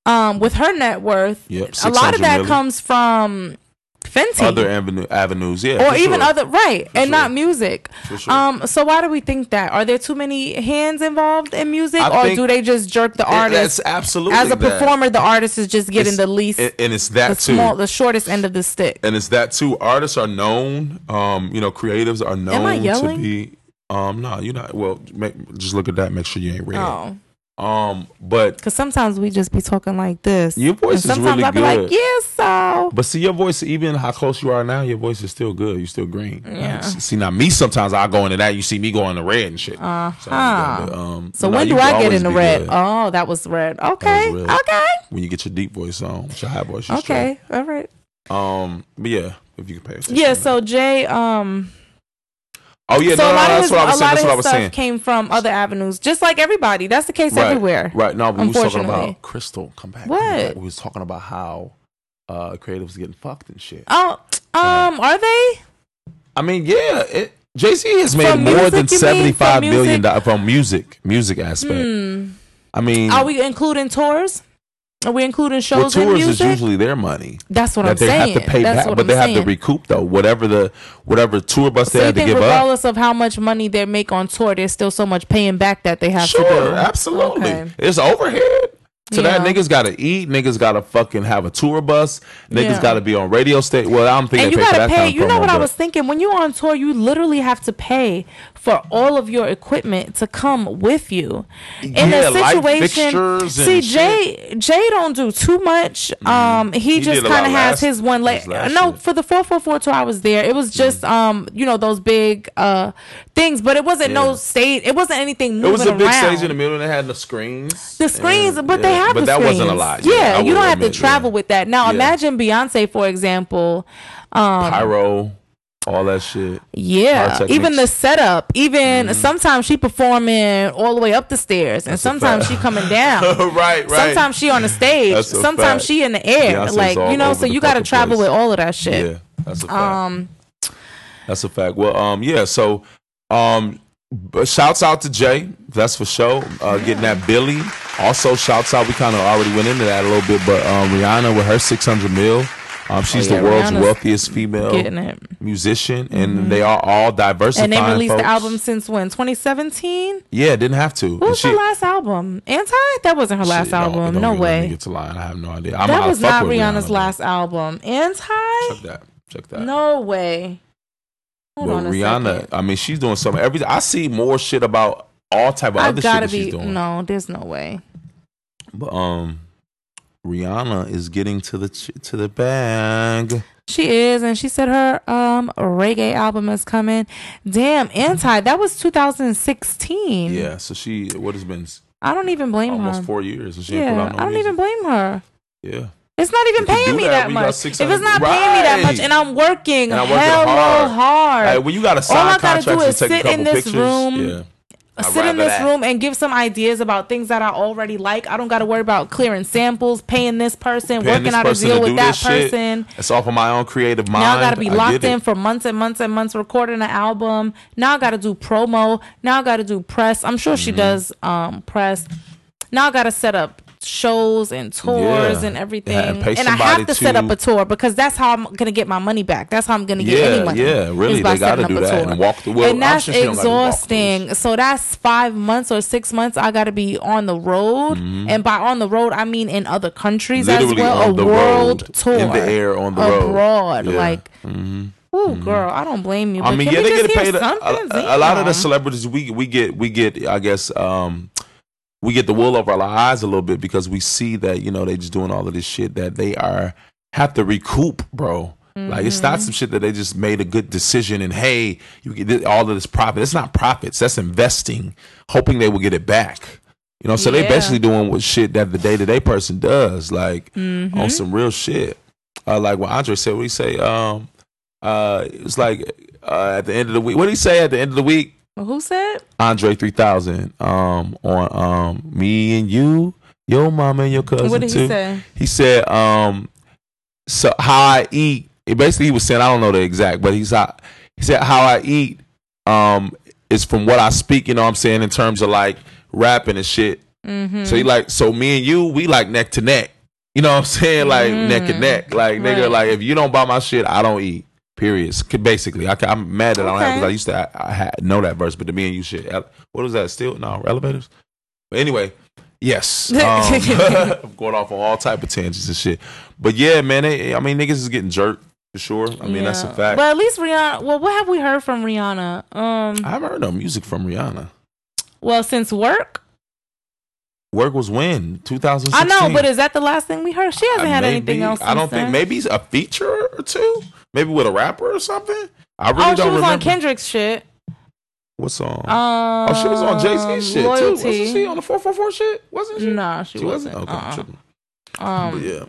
Um, with her net worth, Yep, a lot of that million. comes from Fenty. Other avenue, avenues, yeah, or even sure. other right and sure. not music For sure. um so why do we think that are there too many hands involved in music I or do they just jerk the artist That's absolutely as a that. performer the artist is just getting It's- the least and, and it's that the too. small the shortest end of the stick and it's that too. Artists are known. Um, you know, creatives are known to be. Um, no, you're not. Well, make, just look at that. Make sure you ain't red. oh Um, but because sometimes we just be talking like this Your voice is sometimes really i be like good. yeah so But see, your voice, even how close you are now, your voice is still good. You're still green. Yeah. Like, see, now me, sometimes I go into that. You see me go into red and shit. uh-huh So, um, so when do i get in the red good oh that was red okay red. okay When you get your deep voice on, your high voice, okay all right. Um, but yeah, if you can pay attention. yeah so jay um oh yeah, so no, a no, lot no, of that's his, what I was saying. That's what I was stuff saying. came from other avenues, just like everybody. That's the case Right, everywhere. Right. No, but we was talking about Crystal. Come back. What? Come back. We was talking about how uh creatives getting fucked and shit. Oh, um, are they? I mean, yeah, it, Z has made From more music, than seventy five From music? dollars from music, music aspect. Hmm. I mean, Are we including tours? Are we including well, shows and tours is music? usually their money That's what that I'm they saying. have to pay That's back, what but I'm they have to recoup though whatever the whatever tour bus so they had to give up. regardless of how much money they make on tour, there's still so much paying back that they have Sure, to do. absolutely. Okay. It's overhead. So that Yeah. niggas gotta eat, niggas gotta fucking have a tour bus, niggas Yeah. gotta be on radio state. Well, I don't think and you pay gotta that pay. you know what I was thinking? When you're on tour, you literally have to pay for all of your equipment to come with you. In Yeah, a situation, see. Jay Jay don't do too much. Um, he, He just kind of has last- his one leg. No, shit. for the four four four tour, I was there. It was just um, you know, those big uh things, but it wasn't no Yeah. stage. It wasn't anything moving It was a big around. stage in the middle and it had the screens. The screens, And, but they have But that screens. wasn't a lot. Yeah, I you don't have to travel yeah. with that. Now Yeah. imagine Beyonce, for example. Um, pyro, all that shit. Yeah, even the setup. Even sometimes she performing all the way up the stairs, and That's sometimes she coming down. right, right. Sometimes she on the stage. Sometimes fact. she in the air. Beyonce's like you know, so you got to travel place. with all of that shit. Yeah, that's a fact. Um, That's a fact. Well, um, yeah. So, um, but shouts out to Jay. That's for sure. Uh, getting that Billy. Also, shouts out. We kind of already went into that a little bit, but um, Rihanna with her six hundred mil. Um, she's Oh, yeah, the world's Rihanna's wealthiest female musician, and they are all diversified. And they released the album since when? 2017. Yeah, didn't have to. What was she- her last album? Anti? That wasn't her last Shit, album. no me way. Get to line. I have no idea. I'm, That was not Rihanna's Rihanna, last album. Anti? Check that. Check that. No way. Hold but Rihanna. I mean, she's doing something. Every I see more shit about all type of I other shit that be. she's doing. No, there's no way. But um, Rihanna is getting to the to the bag. She is, and she said her um reggae album is coming. Damn, anti. That was 2016. Yeah. So she what has been? I don't even blame her. almost four years. And she ain't put yeah, no I don't music. even blame her. Yeah. It's not even paying me that that got much. If it's not paying me that much and I'm working And I'm working hell hard. hard, Like, when you got to All I gotta do is and take a sit in this pictures, room, yeah. I'd sit in this that. room and give some ideas about things that I already like. I don't got to worry about clearing samples, paying this person, Paying working this out a deal with that this shit. person. It's off of my own creative mind. Now I gotta be I locked in for months and months and months recording an album. Now I gotta do promo. Now I gotta do press. I'm sure she Mm-hmm. does um press. Now I gotta set up shows and tours Yeah. and everything. Yeah, and and I have somebody to, set up a tour because that's how I'm gonna get my money back. That's how I'm gonna get Yeah, any money. yeah, really, they gotta do that tour. and walk the- well, and that's sure she don't gotta do walkthroughs. exhausting. So that's five months or six months I gotta be on the road. And by on the road I mean in other countries Mm-hmm. Literally as well. a the world road, tour. in the air, on the road. abroad. Yeah. Mm-hmm. Like Ooh, girl, I don't blame you. I mean, yeah, they get paid. A, a, a lot of the celebrities we we get we get I guess um we get the wool over our eyes a little bit because we see that you know they just doing all of this shit that they are have to recoup, bro. Like it's Mm-hmm. not some shit that they just made a good decision and hey, you get all of this profit. It's not profits. That's investing, hoping they will get it back. You know, so they Yeah. basically doing what shit that the day to day person does, like Mm-hmm. on some real shit. Uh, like what Andre said, what he say? Um, uh, it's like uh, at the end of the week. What did he say at the end of the week? Who said? Andre three thousand. Um, on um, me and you, your mama and your cousin What did too. he say? He said, um, so how I eat. Basically, he was saying, I don't know the exact, but he's how he said how I eat. Um, is from what I speak. You know, what I'm saying in terms of like rapping and shit. Mm-hmm. So he like, so me and you, we like neck to neck. You know what I'm saying? Like neck and neck. Like nigga, Right. like if you don't buy my shit, I don't eat. Period. Basically, I, am mad that I don't have because I used to I, I had, know that verse, but the me and you shit. What was that? Still no elevators. But anyway, yes. Um, I'm going off on all type of tangents and shit. But yeah, man. They, I mean, niggas is getting jerked for sure. I mean, that's a fact. But at least Rihanna. Well, what have we heard from Rihanna? Um, I haven't heard no music from Rihanna. well, since work, Work was when 2016. I know, but is that the last thing we heard? She hasn't Uh, had maybe. anything else. I don't think then. maybe a feature or two, maybe with a rapper or something. I really oh, she don't was remember on Kendrick's shit. what song. Um, oh, she was on Jay Z shit loyalty. too. Wasn't she on the four four four shit? Wasn't she? Nah, she, she wasn't. wasn't. Okay, Uh-uh. Um, But yeah,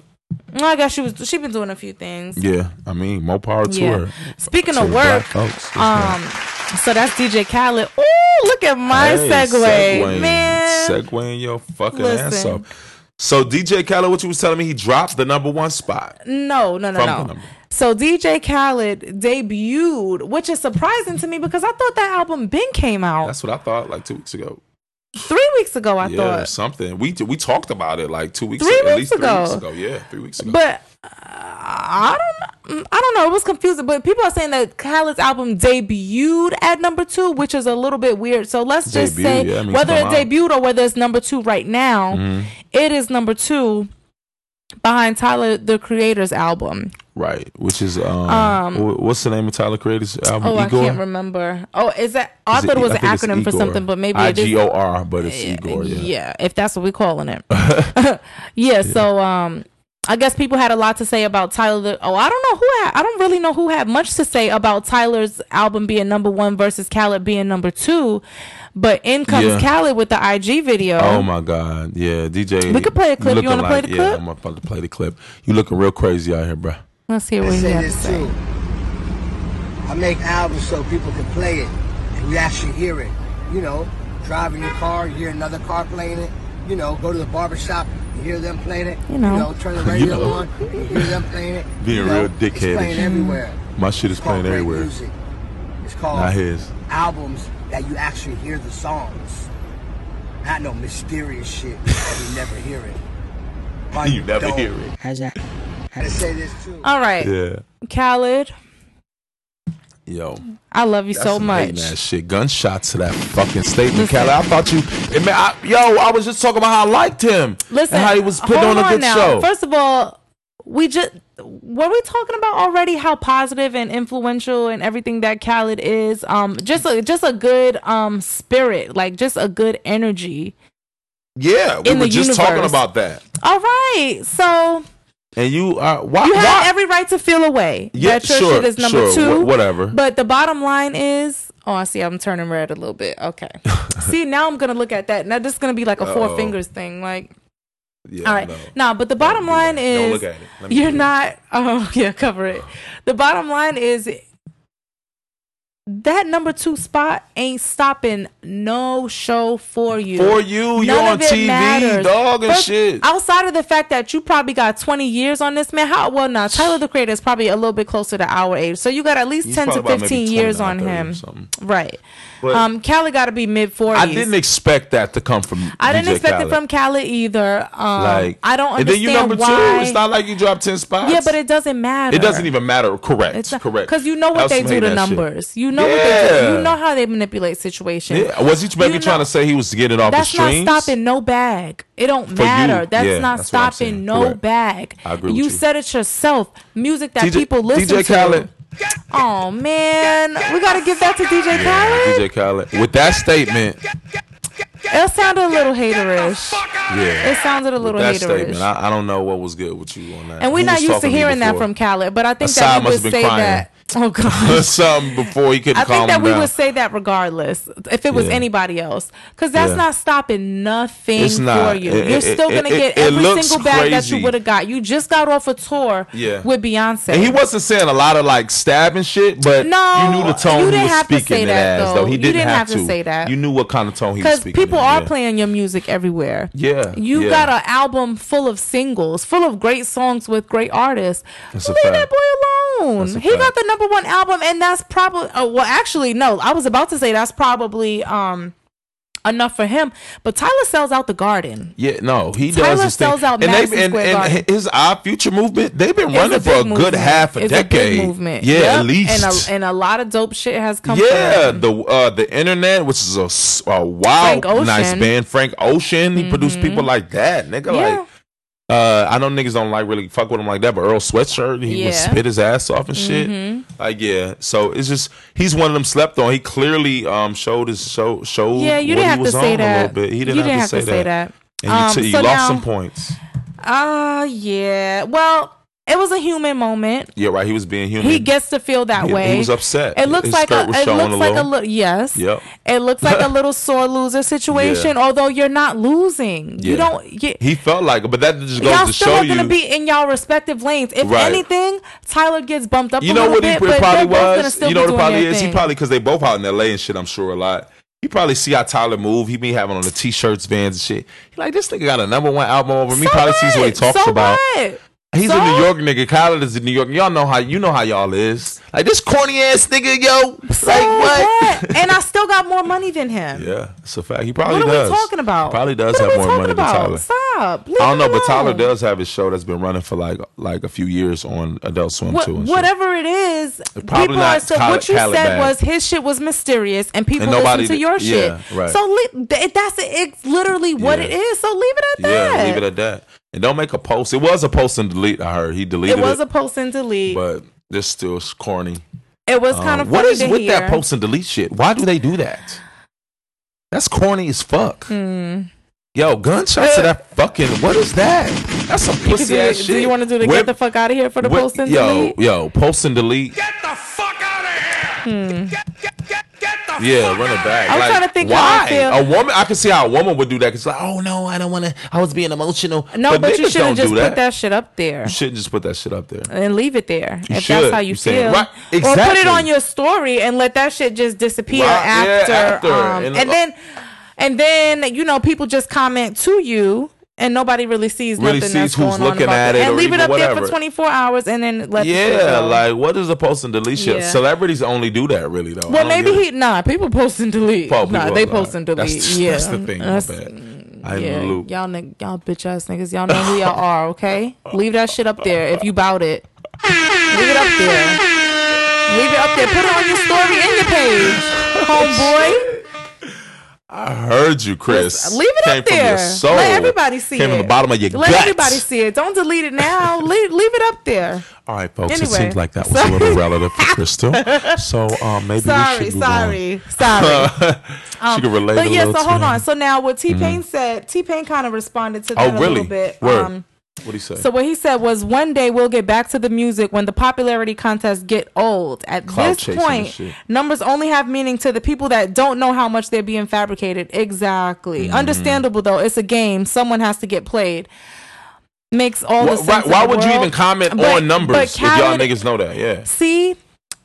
I guess she was. She been doing a few things. yeah. I mean, more power to Yeah. her. Speaking To of work, folks, um, ma'am. so that's DJ Khaled. Ooh, look at my Hey, segue, segueing, man. segueing your fucking ass off. So DJ Khaled, what you was telling me, he dropped the number one spot. No, no, no, no. So DJ Khaled debuted, which is surprising to me because I thought that album been came out That's what I thought like two weeks ago. Three weeks ago. I yeah, thought, something. We we talked about it like two weeks Three ago, at weeks least three weeks ago. Yeah, three weeks ago. but uh, I don't, know. I don't know. It was confusing, but people are saying that Khaled's album debuted at number two, which is a little bit weird. So let's just Debut, say yeah, whether it out. Mm-hmm. debuted or whether it's number two right now, it is number two behind Tyler the Creator's album. Right, which is um, Um, what's the name of Tyler Creator's album? Oh, I Igor. can't remember. Oh, is that? I Is thought it was I an acronym for something, but maybe I. G O R, but it's Igor. Yeah. yeah, if that's what we're calling it. yeah, so um I guess people had a lot to say about Tyler. Oh, I don't know who had. I don't really know who had much to say about Tyler's album being number one versus Khaled being number two. But in comes Yeah. Khaled with the IG video. Oh my God, yeah, DJ. We could play a clip. You wanna play the yeah, clip? I'm about to play the clip. You looking real crazy out here, bro. Let's hear what he say had to say. too. I make albums so people can play it and you actually hear it. You know, driving your car, you hear another car playing it. You know, go to the barber shop, you hear them playing it. You know. turn the radio know. on, you hear them playing it. Being you know, real dickhead. It's playing everywhere. My shit is It's playing everywhere. Music. It's called Not his. albums that you actually hear the songs. Not no mysterious shit that you never hear it. Why You never don't? hear it. How's that? I say this too. All right, Yeah, Khaled, yo. I love you That's so some much. hating ass shit. Gunshots to that fucking statement, Listen. Khaled. I thought you, it, man, I, yo, I was just talking about how I liked him. Listen, and how he was putting hold on a good now. show. First of all, we just were we talking about already how positive and influential and everything that Khaled is. Um, just a just a good um spirit, like just a good energy. Yeah, we in were the just talking about that. All right, so And you, are why? you have why? every right to feel away Yeah, that your sure, shit is number sure, two. wh- whatever. But the bottom line is, Oh, I see. I'm turning red a little bit. Okay. see, now I'm gonna look at that. Now this is gonna be like a 4 Uh-oh. fingers thing. Like, Yeah, all right. no. No, but the bottom line is Don't look at it. You're not. Oh yeah, cover it. The bottom line is that number two spot ain't stopping no show for you. For you, you're on TV, matters. dog, and First, shit. Outside of the fact that you probably got 20 years on this man, how well now Tyler the Creator is probably a little bit closer to our age, so you got at least He's 10 to probably about maybe 15 years on him, right? But- um, Cali got to be mid 40s. I didn't expect that to come from. I didn't DJ expect Khaled. it from Khaled either. Um, Like I don't And then understand you number why. two. It's not like you dropped ten spots. yeah, but it doesn't matter. it doesn't even matter. Correct. It's not, correct. because you know what they do to ass shit. numbers. You know what they do. You know how they manipulate situations. Yeah. Was he maybe You trying know- to say he was getting it off That's not stopping no bag. It don't For you, matter. That's yeah, not that's stopping no Correct. bag. I agree with you you. said it yourself. Music that DJ people listen DJ to. Oh man, we gotta give that to DJ Khaled. DJ Khaled. With that statement, It sounded a little haterish. yeah. It sounded a little that haterish. statement, I, I don't know what was good with you on that. and we're not used to hearing that from Khaled, but I think that must would say crying. that. Oh god. something before he couldn't I think that we down. would say that regardless if it was Yeah. anybody else, because that's Yeah. not stopping nothing not. for you. It- You're it- still gonna it- get every single bag that you would have got. You just got off a tour Yeah. with Beyonce. And he wasn't saying a lot of like stabbing shit, but No, you knew the tone you he didn't was have to speaking say that, as, though. though. He didn't, didn't have, have to say that. You knew what kind of tone he was because speaking. people in, are yeah. playing your music everywhere. Yeah, You got an album full of singles, full of great songs with great artists. That's a Leave that boy alone. A He got the number one album, and that's probably. Oh, well, actually, no. I was about to say that's probably um enough for him. But Tyler sells out the Garden. Yeah, no, he Tyler does thing. sells out and Madison and, Square and Garden. his Odd Future movement, they've been It's running for a big good half a It's decade. A movement. Yeah, Yep. at least. And a, and a lot of dope shit has come. yeah, the uh, the internet, which is a wild, nice band. Frank Ocean, he produced people like that, nigga. Yeah. Like, uh, I know niggas don't like really fuck with him like that, but Earl Sweatshirt, he would Yeah. Mm-hmm. spit his ass off and shit. Like, yeah. So it's just he's one of them slept on. He clearly um showed his show showed Yeah, you what didn't he have to was say on a that. little bit. He didn't, you have, didn't to, say, that. And you, Um, t- you so lost now- some points. Ah, yeah. Well, it was a human moment. Yeah, right. He was being human. He gets to feel that He- he was upset. It looks His like a. It looks a like a little. Yes. Yep. It looks like a little sore loser situation. Although you're not losing. You don't. You, He felt like it, but that just goes y'all to still show are you. gonna be in y'all respective lanes. If Right. anything, Tyler gets bumped up. you a know what he bit, it probably they're both gonna was. You know what it probably is. He probably because they both out in L.A. and shit. I'm sure a lot. He probably see how Tyler move. He be having on the t-shirts, vans, and shit. He like this nigga got a number one album over me. So Probably sees what he talks So about. what? He's So? a New York nigga. Khaled is a New York. Y'all know how you know how y'all is. Like this corny ass nigga, yo. So like what? what? and I still got more money than him. yeah, it's a fact. He probably What are does. we talking about? Probably does What have more money about? than Tyler. Stop. Leave I don't it know, but Tyler does have his show that's been running for like like a few years on Adult Swim What, too. and shit. whatever it is, Probably people not are still. Khaled- what you Khaled said bad. was his shit was mysterious, and people And nobody listen to your shit. right. So th- that's it's literally what Yeah. it is. So leave it at that. Yeah, that. leave it at that. And don't make a post. It was a post and delete. I heard he deleted It it. was a post and delete. but this still is corny. it was Um, kind of what funny is to with hear. that post and delete shit? Why do they do that? That's corny as fuck. Hmm. Yo, gunshots to that fucking. What is that? That's some pussy do, ass shit. do you want to do the Whip- get the fuck out of here for the whip- post and yo, delete? Yo, yo, post and delete. Get the Hmm. Yeah, run it out back. I'm like, trying to think how I why feel. a woman. I can see how a woman would do that. Cause like, oh no, I don't want to. I was being emotional. No, but, you should have don't just do put that shit up there. You shouldn't just put that shit up there. and leave it there You if should. that's how you You saying- feel. right, Or put it on your story and let that shit just disappear Right, yeah, after. after. Um, And- and, then, and then you know people just comment to you. And nobody really sees Really nothing sees that's who's going on looking at it, and or leave it up there for 24 hours, and then let the Yeah, like what is a post and delete shit? Yeah. Celebrities only do that, really though. Well, maybe he nah. People post and delete. Oh, nah, they post and delete. That's, yeah, that's the thing. That's- mm, I yeah, loop. y'all y'all bitch ass niggas, y'all know who y'all are, okay? Leave that shit up there if you bout it. Leave it up there. Leave it up there. Put it on your story and your page, homeboy. I heard you, Chris. Leave it Came up from your there. soul. Let everybody see Came it. from the bottom of your Let guts. everybody see it. Don't delete it now. leave, leave it up there. All right, folks. It seems like that was a little relative for Crystal. So um, maybe Sorry, we should move sorry, sorry. on. she could relate. But a yeah, so to hold on. So now what T Pain said, T Pain kind of responded to Oh, that a little bit. Word. Um, What he say? So what he said was, one day we'll get back to the music when the popularity contests get old. At Clout this point, numbers only have meaning to the people that don't know how much they're being fabricated. Exactly. Mm-hmm. Understandable though. It's a game. Someone has to get played. Makes all the sense. why why the would you even comment But- on numbers if y'all niggas know that? Yeah. See,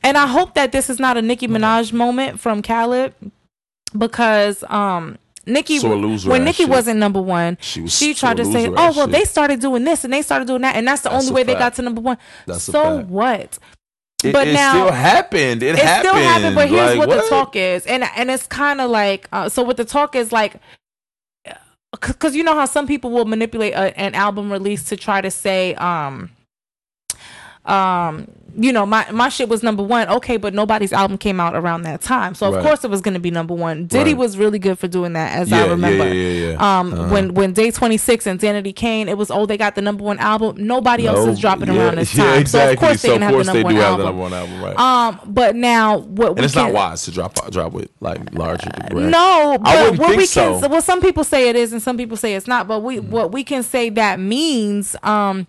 and I hope that this is not a Nicki Minaj moment from Khaled because um Sore loser when Nikki wasn't number one, She was she tried to say, "Oh well, shit. they started doing this and they started doing that, and that's the That's only way they got to number one." That's so what? It, But it now- still happened. It, It happened. still happened, but here's Like, what, the talk is, and and it's kind of like uh, so. What the talk is like, because you know how some people will manipulate a, an album release to try to say, um, um, you know, my my shit was number one. Okay, but nobody's album came out around that time, so of Right. course it was going to be number one. Diddy Right. was really good for doing that, as Yeah, I remember. yeah, yeah, yeah. Um, Uh-huh. when when Day Twenty Six and Danity Kane, it was oh they got the number one album. Nobody else is dropping yeah, around this yeah, time, exactly. so of course they So can of have the number they one do have the album. number one album, right? Um, but now what we and it's not wise to drop drop with like larger. Right? no, but what think we so. can well, some people say it is, and some people say it's not. But we Mm-hmm. what we can say that means, um,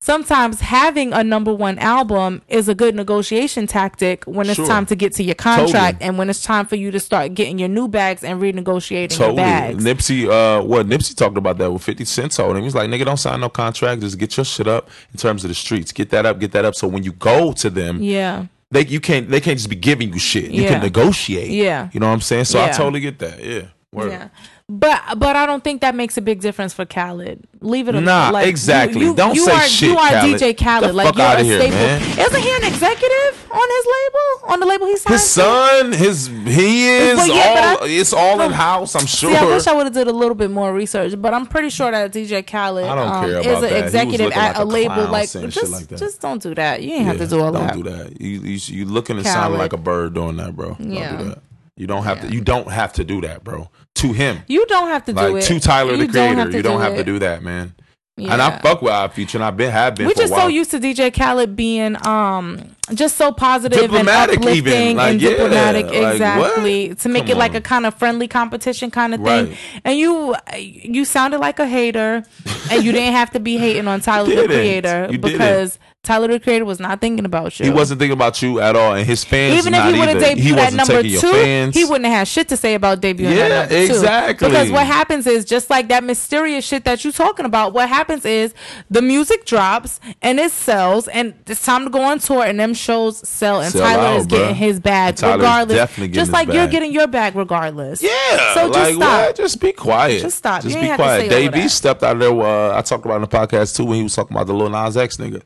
sometimes having a number one album is a good negotiation tactic when it's Sure. time to get to your contract, Totally. and when it's time for you to start getting your new bags and renegotiating your Totally. bags. Nipsey, uh, what Nipsey talked about that with 50 Cent told him. He was like, nigga, don't sign no contract. Just get your shit up in terms of the streets. Get that up, get that up. So when you go to them, yeah, they you can't they can't just be giving you shit. You Yeah. can negotiate. Yeah. You know what I'm saying? So I totally get that. Yeah. Word. yeah. But but I don't think that makes a big difference for Khaled. Leave it alone. Nah, like, exactly. You, you, Don't you say are, shit, You are Khaled. DJ Khaled. The like fuck you're a here, staple. man. Isn't he an executive on his label? On the label he signed? His to? son, his he is Well, yeah, all I- it's all in house. I'm sure. See, I wish I would have did a little bit more research, but I'm pretty sure that DJ Khaled don't um, is an that. Executive at like a a label. Like just, like that. just don't do that. You ain't have to do all that. don't that. do that. You, you you looking and sounding Khaled. like a bird doing that, bro. Yeah. Don't do that. You don't have Yeah. to. You don't have to do that, bro. To him, You don't have to do like it. to Tyler You the Creator, you don't do have to do that, man. Yeah. And I fuck with Odd Future, and I've been have been. We're just so used to DJ Khaled being um just so positive Diplomatic and uplifting even. Like, and yeah, diplomatic like, exactly what? to make Come it like a kind of friendly competition kind of thing. Right. And you you sounded like a hater and you didn't have to be hating on Tyler the. Creator because Tyler the Creator was not thinking about you. He wasn't thinking about you at all, and his fans even if he would have debuted at number two, he wouldn't have had shit to say about debuting Yeah, at number two. exactly. Because what happens is just like that mysterious shit that you're talking about. What happens is the music drops and it sells, and it's time to go on tour, and them shows sell, and Sell Tyler out, is getting his bag regardless. just like you're bag. getting your bag regardless. Yeah. So just like, stop. Just be quiet. Just stop. Just You be ain't have to quiet. say all Dave. E stepped out of there. Uh, I talked about in the podcast too when he was talking about the Lil Nas X nigga.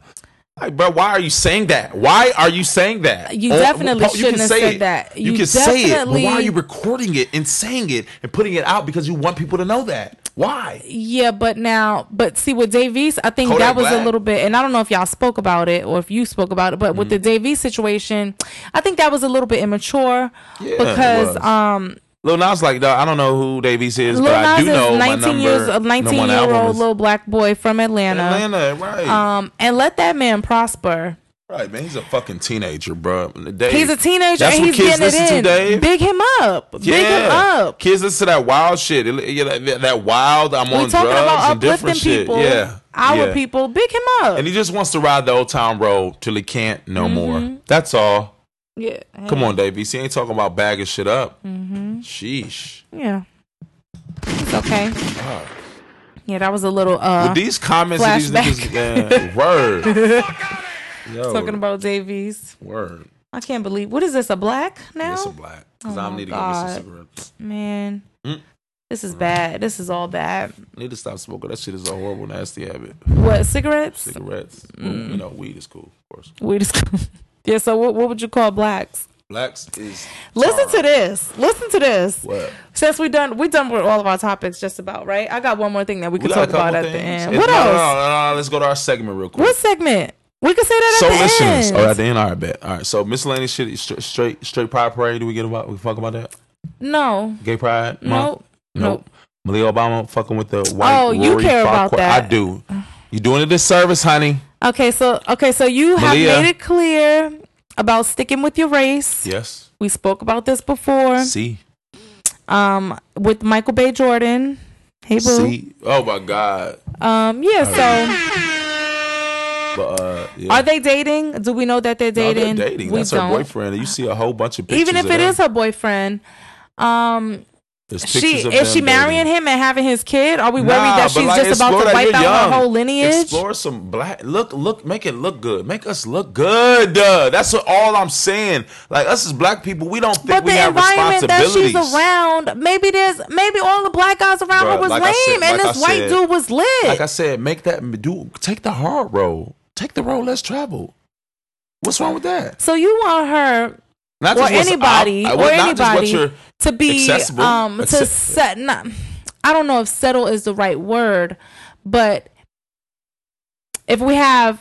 Like, bro, why are you saying that? Why are you saying that? You On- definitely you can shouldn't have say said it. that. You, You can say it, but why are you recording it and saying it and putting it out because you want people to know that? Why? Yeah, but now, but see with Dave East, I think Kodak that was Black. a little bit, and I don't know if y'all spoke about it or if you spoke about it, but with the Mm-hmm. Dave East situation, I think that was a little bit immature Yeah, because um Lil Nas like, I don't know who Dave East is, Lil but I Nas do know is my 19 number. years, a number 19 year old little black boy from Atlanta, Atlanta, right? um, and let that man prosper. right, man. He's a fucking teenager, bro. Dave, He's a teenager That's and what he's kids getting it listen in. to, Dave. Big him up, big him up. Kids listen to that wild shit. Yeah, that, that wild. I'm We on talking drugs about and different shit. people, Yeah, our yeah. people. Big him up. And he just wants to ride the old town road till he can't no Mm-hmm. more. That's all. Yeah, Come on, Dave. He ain't talking about bagging shit up. Mm-hmm. Sheesh. yeah, it's okay. Yeah, that was a little uh With these comments, of these flashback. niggas, man, word. Yo, talking about Dave East. word. I can't believe what is this a black now? It's a black. Because Oh I my need to God. give me some cigarettes. Man, Mm. this is bad. This is all bad. I need to stop smoking. That shit is a horrible, nasty habit. What cigarettes? Cigarettes. Mm. you know, weed is cool, of course. Weed is just yeah. So what what would you call blacks? Blacks is. Listen to this. Listen to this. What? Since we done we done with all of our topics just about right. I got one more thing that we could talk about at the end. What else? No, no, no, no, Let's go to our segment real quick. What segment? We could say that so at the listeners, end. oh, at the end, all right, bet. All right, so miscellaneous shit, straight, straight, straight pride parade. Do we get about? We fuck about that? no, Gay pride? nope, nope. Malia Obama fucking with the white. Oh, you care about that. I do. You doing a disservice, honey? Okay, so okay, so you Malia. have made it clear about sticking with your race. Yes. We spoke about this before. See, Um, with Michael B. Jordan, Hey boo. See, oh my god. Um, yeah. So, But uh, yeah. are they dating? Do we know that they're No, they're dating? dating. We That's her don't. boyfriend. You see a whole bunch of pictures. Even if it is her boyfriend, um, she is she marrying dating. him and having his kid? Are we worried that she's like, just about to wipe out young. her whole lineage? Explore some black. Look, look, make it look good. Make us look good. Uh, that's what all I'm saying. Like us as black people, we don't think But we the have environment that she's around, maybe there's maybe all the black guys around her was like lame, said- and like I this white said- dude was lit. Like I said, make that do. Take the hard road. Take the road less traveled. What's wrong with that? so you want her Not or anybody out- or anybody to be um to set not I don't know if settle is the right word, but if we have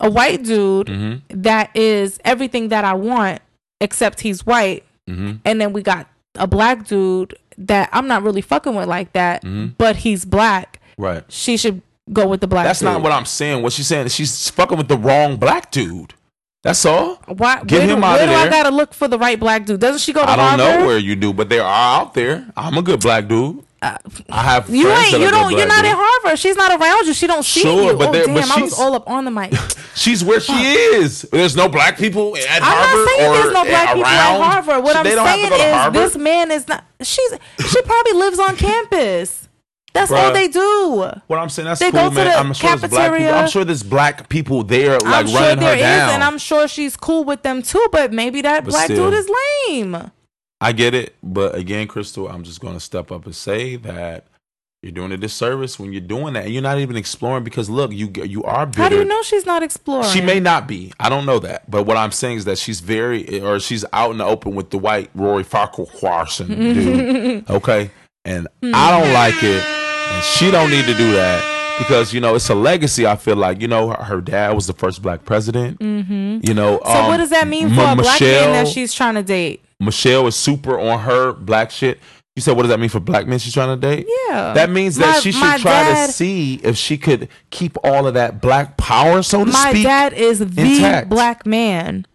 a white dude Mhm, that is everything that I want except he's white mhm. and then we got a black dude that I'm not really fucking with like that, Mhm. but he's black. Right. She should go with the black That's dude. not what I'm saying. What she's saying is she's fucking with the wrong black dude. That's all. Why, Get where do, him outta where do I there. gotta look for the right black dude? Doesn't she go to Harvard? I don't Harvard? know where you do, but they are out there. I'm a good black dude. I have Uh, You ain't. You don't. You're not in dudes. Harvard. She's not around you. She don't see Sure, you. but oh damn! but I was all up on the mic. She's where she is. There's no black people at Harvard. I'm not saying there's no black people at Harvard. What I'm saying is Harvard. this man is not. She's. She probably lives on campus. That's all they do. What I'm saying, that's They cool, go to man. the I'm sure there's black people. cafeteria. I'm sure there's black people there, like I'm sure running there her is, down. and I'm sure she's cool with them too. But maybe that But black still. dude is lame. I get it, but again, Crystal, I'm just going to step up and say that you're doing a disservice when you're doing that, and you're not even exploring because look, you you are bitter. How do you know she's not exploring? She may not be. I don't know that. But what I'm saying is that she's very, or she's out in the open with the white Rory Farquharson dude. okay, and hmm. I don't like it, and she don't need to do that because you know it's a legacy. I feel like you know her, her dad was the first black president. Mm-hmm. You know, So um, what does that mean for a black man that she's trying to date? Michelle is super on her black shit. You said, what does that mean for black men she's trying to date? Yeah. That means that My- she should try dad- to see if she could keep all of that black power, so to My speak. dad is the intact. black man.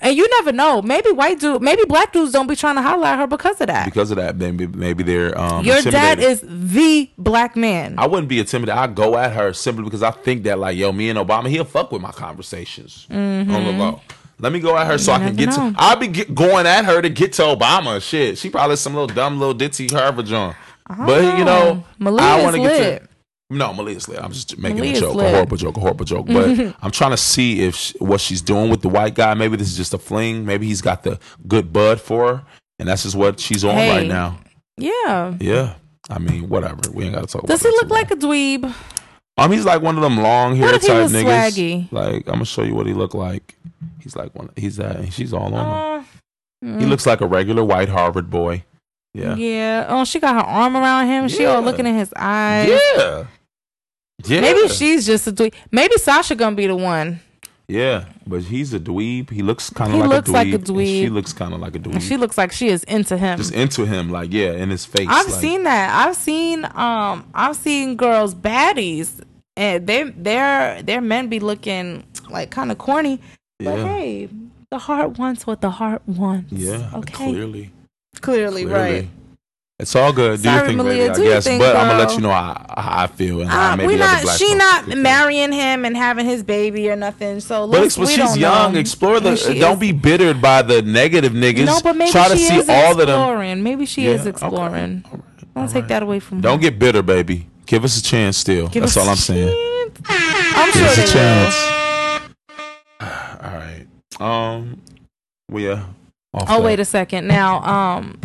And you never know. Maybe white dude, maybe black dudes don't be trying to holler at her because of that. because of that, maybe maybe they're um, Your dad is the black man. I wouldn't be intimidated. I go at her simply because I think that like, yo, me and Obama, he'll fuck with my conversations on the low. Let me go at her so I can get know. to. I'll be get, going at her to get to Obama. Shit, she probably some little dumb little ditzy Harvard John. But you oh, know, Malia I want to get to. No, Malia's lit. I'm just making Malia's a joke, lit. a horrible joke, a horrible joke. But I'm trying to see if sh what she's doing with the white guy. Maybe this is just a fling. Maybe he's got the good bud for her, and that's just what she's on Hey. right now. Yeah. Yeah. I mean, whatever. We ain't got to talk Does he look like a dweeb? Um, he's like one of them long hair What if he type was niggas. swaggy? Like, I'm gonna show you what he look like. He's like one. He's that. She's all on him. Uh, He looks like a regular white Harvard boy. Yeah. yeah. Oh, she got her arm around him. She all looking in his eyes. Yeah. Yeah. Maybe she's just a dweeb. Maybe Sasha gonna be the one. Yeah, but he's a dweeb. He looks kind of He like, looks a like a dweeb. she looks kind of like a dweeb. And she looks like she is into him. just into him, like yeah, in his face. I've like- seen that. I've seen um I've seen girls baddies and they their their men be looking like kind of corny. But Yeah. hey, the heart wants what the heart wants. Yeah. Okay. Clearly. Clearly, right. It's all good. Do Sorry, your thing, Malia, baby. I guess. thing, but I'm gonna let you know how, how I feel and how Uh, maybe we other not black she not marrying him and having his baby or nothing. So But, let's, but we she's don't young. know. Explore the. And Don't is- be bittered by the negative niggas. No, but maybe Try she to see is all of them. exploring. Maybe she Yeah, is okay. exploring. All right. Don't All take right. that away from me. Don't her. get bitter, baby. Give us a chance. Still, Give that's all I'm saying. I'm Give sure us a will. chance. all right. Um. We uh. Off Oh that. wait a second. Now, um,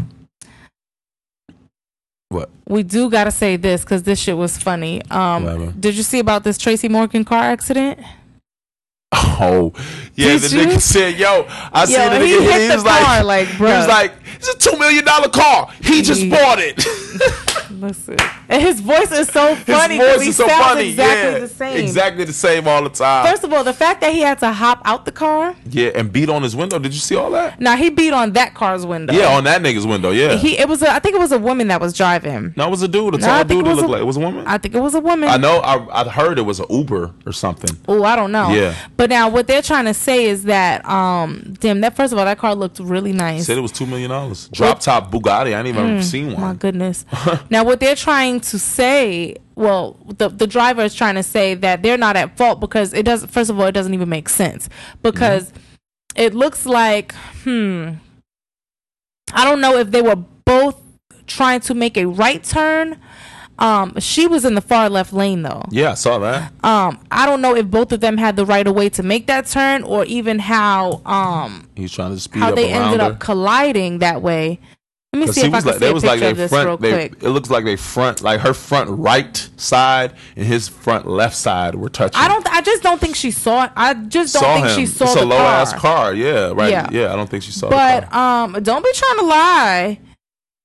What? we do gotta say this because this shit was funny. Um, Whatever. did you see about this Tracy Morgan car accident? Oh, yeah. Did the you? nigga said, "Yo, I Yo, seen the he nigga. hit He, the was car, like, like, he was like, it's a two million dollar car. He just He- bought it." Listen, And his voice is so funny. His voice he is so funny. exactly yeah, the same. exactly the same all the time. First of all, the fact that he had to hop out the car. yeah, and beat on his window. Did you see all that? Now he beat on that car's window. Yeah, on that nigga's window. Yeah. he. It was. A, I think it was a woman that was driving. no, it was a dude. A No, tall dude. it It was looked a- like it was a woman. I think it was a woman. I know. I I heard it was an Uber or something. Oh, I don't know. Yeah. But now what they're trying to say is that, um, damn, that first of all, that car looked really nice. Said it was two million dollars. Drop top Bugatti. I ain't even seen Mm, My goodness. now what they're trying to say, well, the the driver is trying to say that they're not at fault because it does. First of all, it doesn't even make sense because it looks like, hmm, I don't know if they were both trying to make a right turn. Um, she was in the far left lane though. Yeah, I saw that. Um, I don't know if both of them had the right of way to make that turn or even how um He was trying to speed how they ended her. up colliding that way. Let me see if I can like, see a was picture like of this front. real They, quick. it looks like they front, like her front right side and his front left side were touching. I don't. I just don't think she saw it. I just don't saw think him. she saw it's the a low car. ass car. Yeah, right. Yeah. Yeah. I don't think she saw it. But um, don't be trying to lie.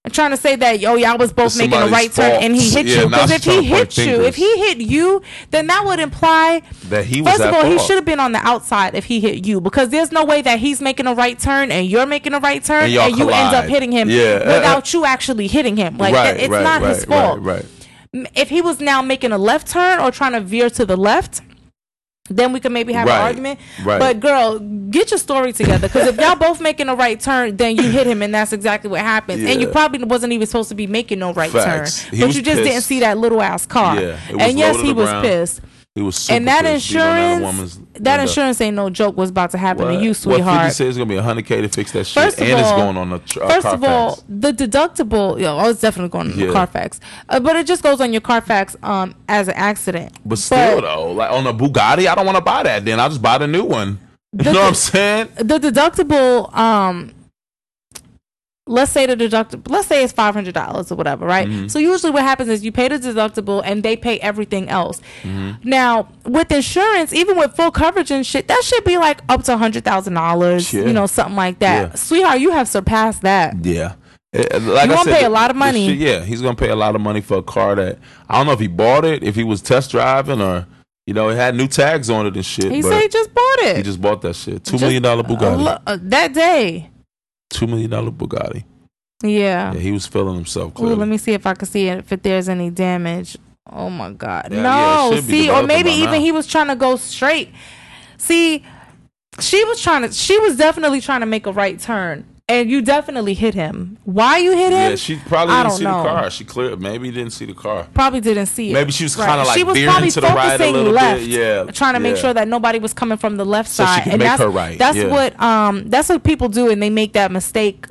And trying to say that yo y'all was both making a right somebody's turn and he hit Yeah, you. because if he trying to point hit you if he hit you then that would imply That he was first of all he should have been on the outside if he hit you. Because there's no way that he's making a right turn and you're making a right turn And and, y'all end up hitting him Yeah. without you actually hitting him. Like right, that, it's right, not right, his fault. if he was now making a left turn or trying to veer to the left, then we could maybe have Right, an argument. right. But girl, get your story together because if y'all both making a right turn, then you hit him, and that's exactly what happens. And you probably wasn't even supposed to be making no right Facts. turn, He but you just didn't see that little ass car. Yeah, and yes, he was ground. pissed. He was super And that pissed, beating on that insurance, woman's that insurance ain't no joke. What's about to happen What? to you, What sweetheart. 50 said it's gonna be a hundred k to fix that shit, First of and it's all- going on the tr- uh, First of all, the deductible, yo, oh, it's definitely going on Yeah. Carfax, uh, but it just goes on your Carfax um as an accident. But still, though, like on a Bugatti, I don't want to buy that. Then I'll just buy the new one. You The- know what I'm saying? the deductible um let's say the deductible let's say it's five hundred dollars or whatever, right? Mm-hmm. So usually what happens is you pay the deductible and they pay everything else. Mm-hmm. Now with insurance, even with full coverage and shit, that should be like up to a hundred thousand dollars, you know, something like that. Yeah. Sweetheart, you have surpassed that. Yeah. Eh, Like You I gonna said, pay a lot of money. shit- yeah, he's gonna pay a lot of money for a car that I don't know if he bought it, if he was test driving, or you know, it had new tags on it and shit. He said he just bought it. he just bought that shit. Two Just- million dollar Bugatti. uh, that day. Two million dollar Bugatti. Yeah. Yeah, he was feeling himself. Ooh, let me see if I can see it, if there's any damage. Oh my god. Yeah, yeah, no, be see, or maybe even now. he was trying to go straight. See, she was trying to she was definitely trying to make a right turn. And you definitely hit him. Why you hit him? Yeah, she probably didn't see know. the car. She cleared. Maybe didn't see the car. Probably didn't see it. Maybe she was Right. kinda like she was veering probably to the right a little bit. left, Yeah, trying to make sure that nobody was coming from the left So she side. and make that's her right, that's yeah. what um that's what people do, and they make that mistake.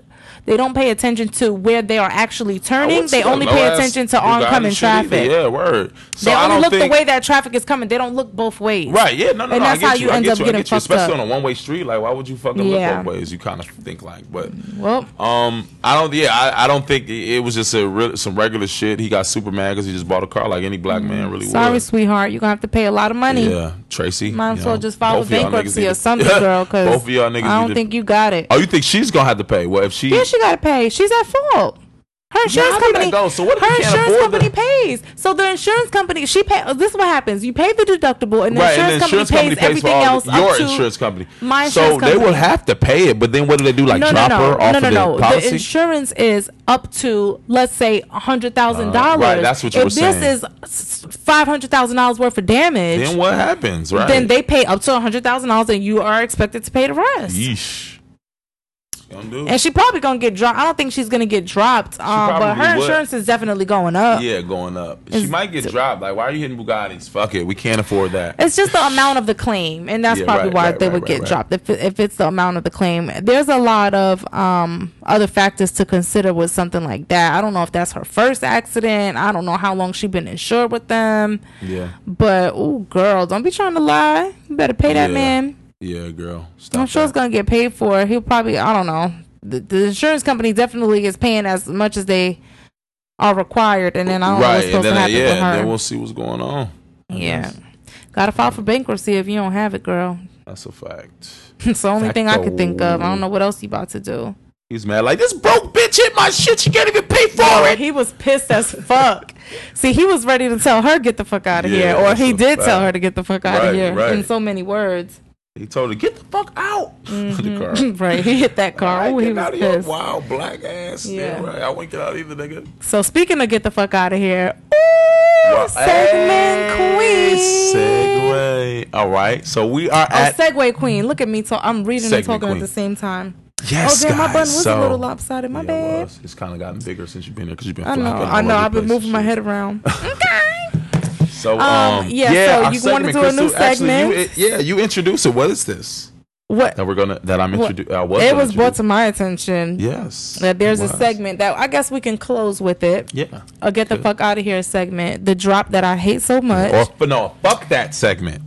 They don't pay attention to where they are actually turning. They only pay attention to oncoming traffic. Yeah, word. So They I only don't look think, the way that traffic is coming. They don't look both ways. Right, yeah, no, no, And no. that's I get how you. you end get up you. Getting get you. fucked Especially up. on a one way street. Like, why would you fucking Yeah. look both ways? You kind of think like, but Well, um, I don't. Yeah, I, I don't think it, it was just a real, some regular shit. He got super mad because he just bought a car like any black man really sorry, would. sweetheart. You're gonna have to pay a lot of money. Yeah, Tracy. Might as well just file both for of y'all bankruptcy or something, girl. Because both of y'all niggas. I don't think you got it. Oh, you think she's gonna have to pay? Well, if she, Yeah, she got to pay. She's at fault. Her insurance that company. go? So what her insurance company the- pays. So the insurance company, she pay. This is what happens. You pay the deductible, and the right, and insurance, the insurance company, company pays pays everything else your up to insurance company. my so insurance they will have to pay it, but then what do they do? Like no, drop no, no, her off no, no, of no. policy? The insurance is up to let's say a hundred thousand Uh, dollars. right, that's what you if were saying. this is five hundred thousand dollars worth of damage, then what happens? Right? then they pay up to a hundred thousand dollars, and you are expected to pay the rest. Yeesh. Gonna do. And she probably gonna get dropped. I don't think she's gonna get dropped. Um, but her would. insurance is definitely going up. yeah, going up. She might get dropped. Like, why are you hitting Bugattis? Fuck it, we can't afford that. It's just the amount of the claim, and that's Yeah, probably right, why right, they right, would get dropped. If if it's the amount of the claim, there's a lot of um other factors to consider with something like that. I don't know if that's her first accident. I don't know how long she been insured with them. Yeah, But oh, girl, don't be trying to lie. You better pay that Yeah. man. Yeah, girl. Stop I'm sure it's gonna get paid for. He'll probably I don't know. The, the insurance company definitely is paying as much as they are required, and then I don't know what's right, supposed then to uh, happen yeah, with and her. then we'll see what's going on. Yeah, gotta file for bankruptcy if you don't have it, girl. That's a fact. it's the only thing I could think of. I don't know what else you about to do. He's mad like this broke bitch hit my shit. She can't even pay for it. he was pissed as fuck. See, he was ready to tell her get the fuck out of Yeah, here, or he did tell her to get the fuck out Right, of here right. in so many words. He told her get the fuck out. the mm-hmm. car. right, he hit that car. I ain't he was out of your wild black ass. Yeah. Right. I won't get out either, nigga. So speaking of get the fuck out of here, ooh, Well, segment hey, queen. Segue. All right. So we are Oh, at Segue Queen. Look at me. talk. I'm reading and talking queen. at the same time. yes, oh, damn, my guys. bun was so, a little lopsided. My Yeah, bad. was. It's kind of gotten bigger since you've been here because you've been. I know. I know. I've been moving my head around. okay. So, Um, um, yeah, yeah, so our you wanna do a new Crystal, actually, you- segment? it- yeah, you introduce it. What is this What? that we're gonna that I'm introducing? Uh, was it was brought to my attention Yes, that there's a segment that I guess we can close with it. Yeah. A get the fuck out of here segment. The drop that I hate so much. Or but no, fuck that segment.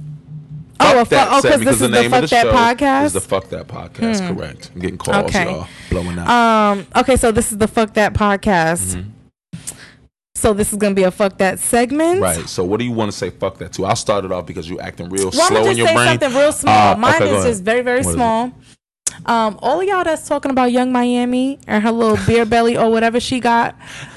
oh, Fuck fu- that oh, because segment, is the, name fuck of the that show podcast. Hmm. Is the fuck that podcast correct? I'm getting calls, Okay. y'all blowing out. Um. Okay, so this is the fuck that podcast. Mm-hmm. So this is gonna be a fuck that segment. right. So what do you want to say? Fuck that to. I'll start it off because you're acting real Well, I'm slow gonna in just your say brain. something real small. Uh, Mine okay, is just very, very What is it? small. Um, all of y'all that's talking about Yung Miami and her little beer belly or whatever she got,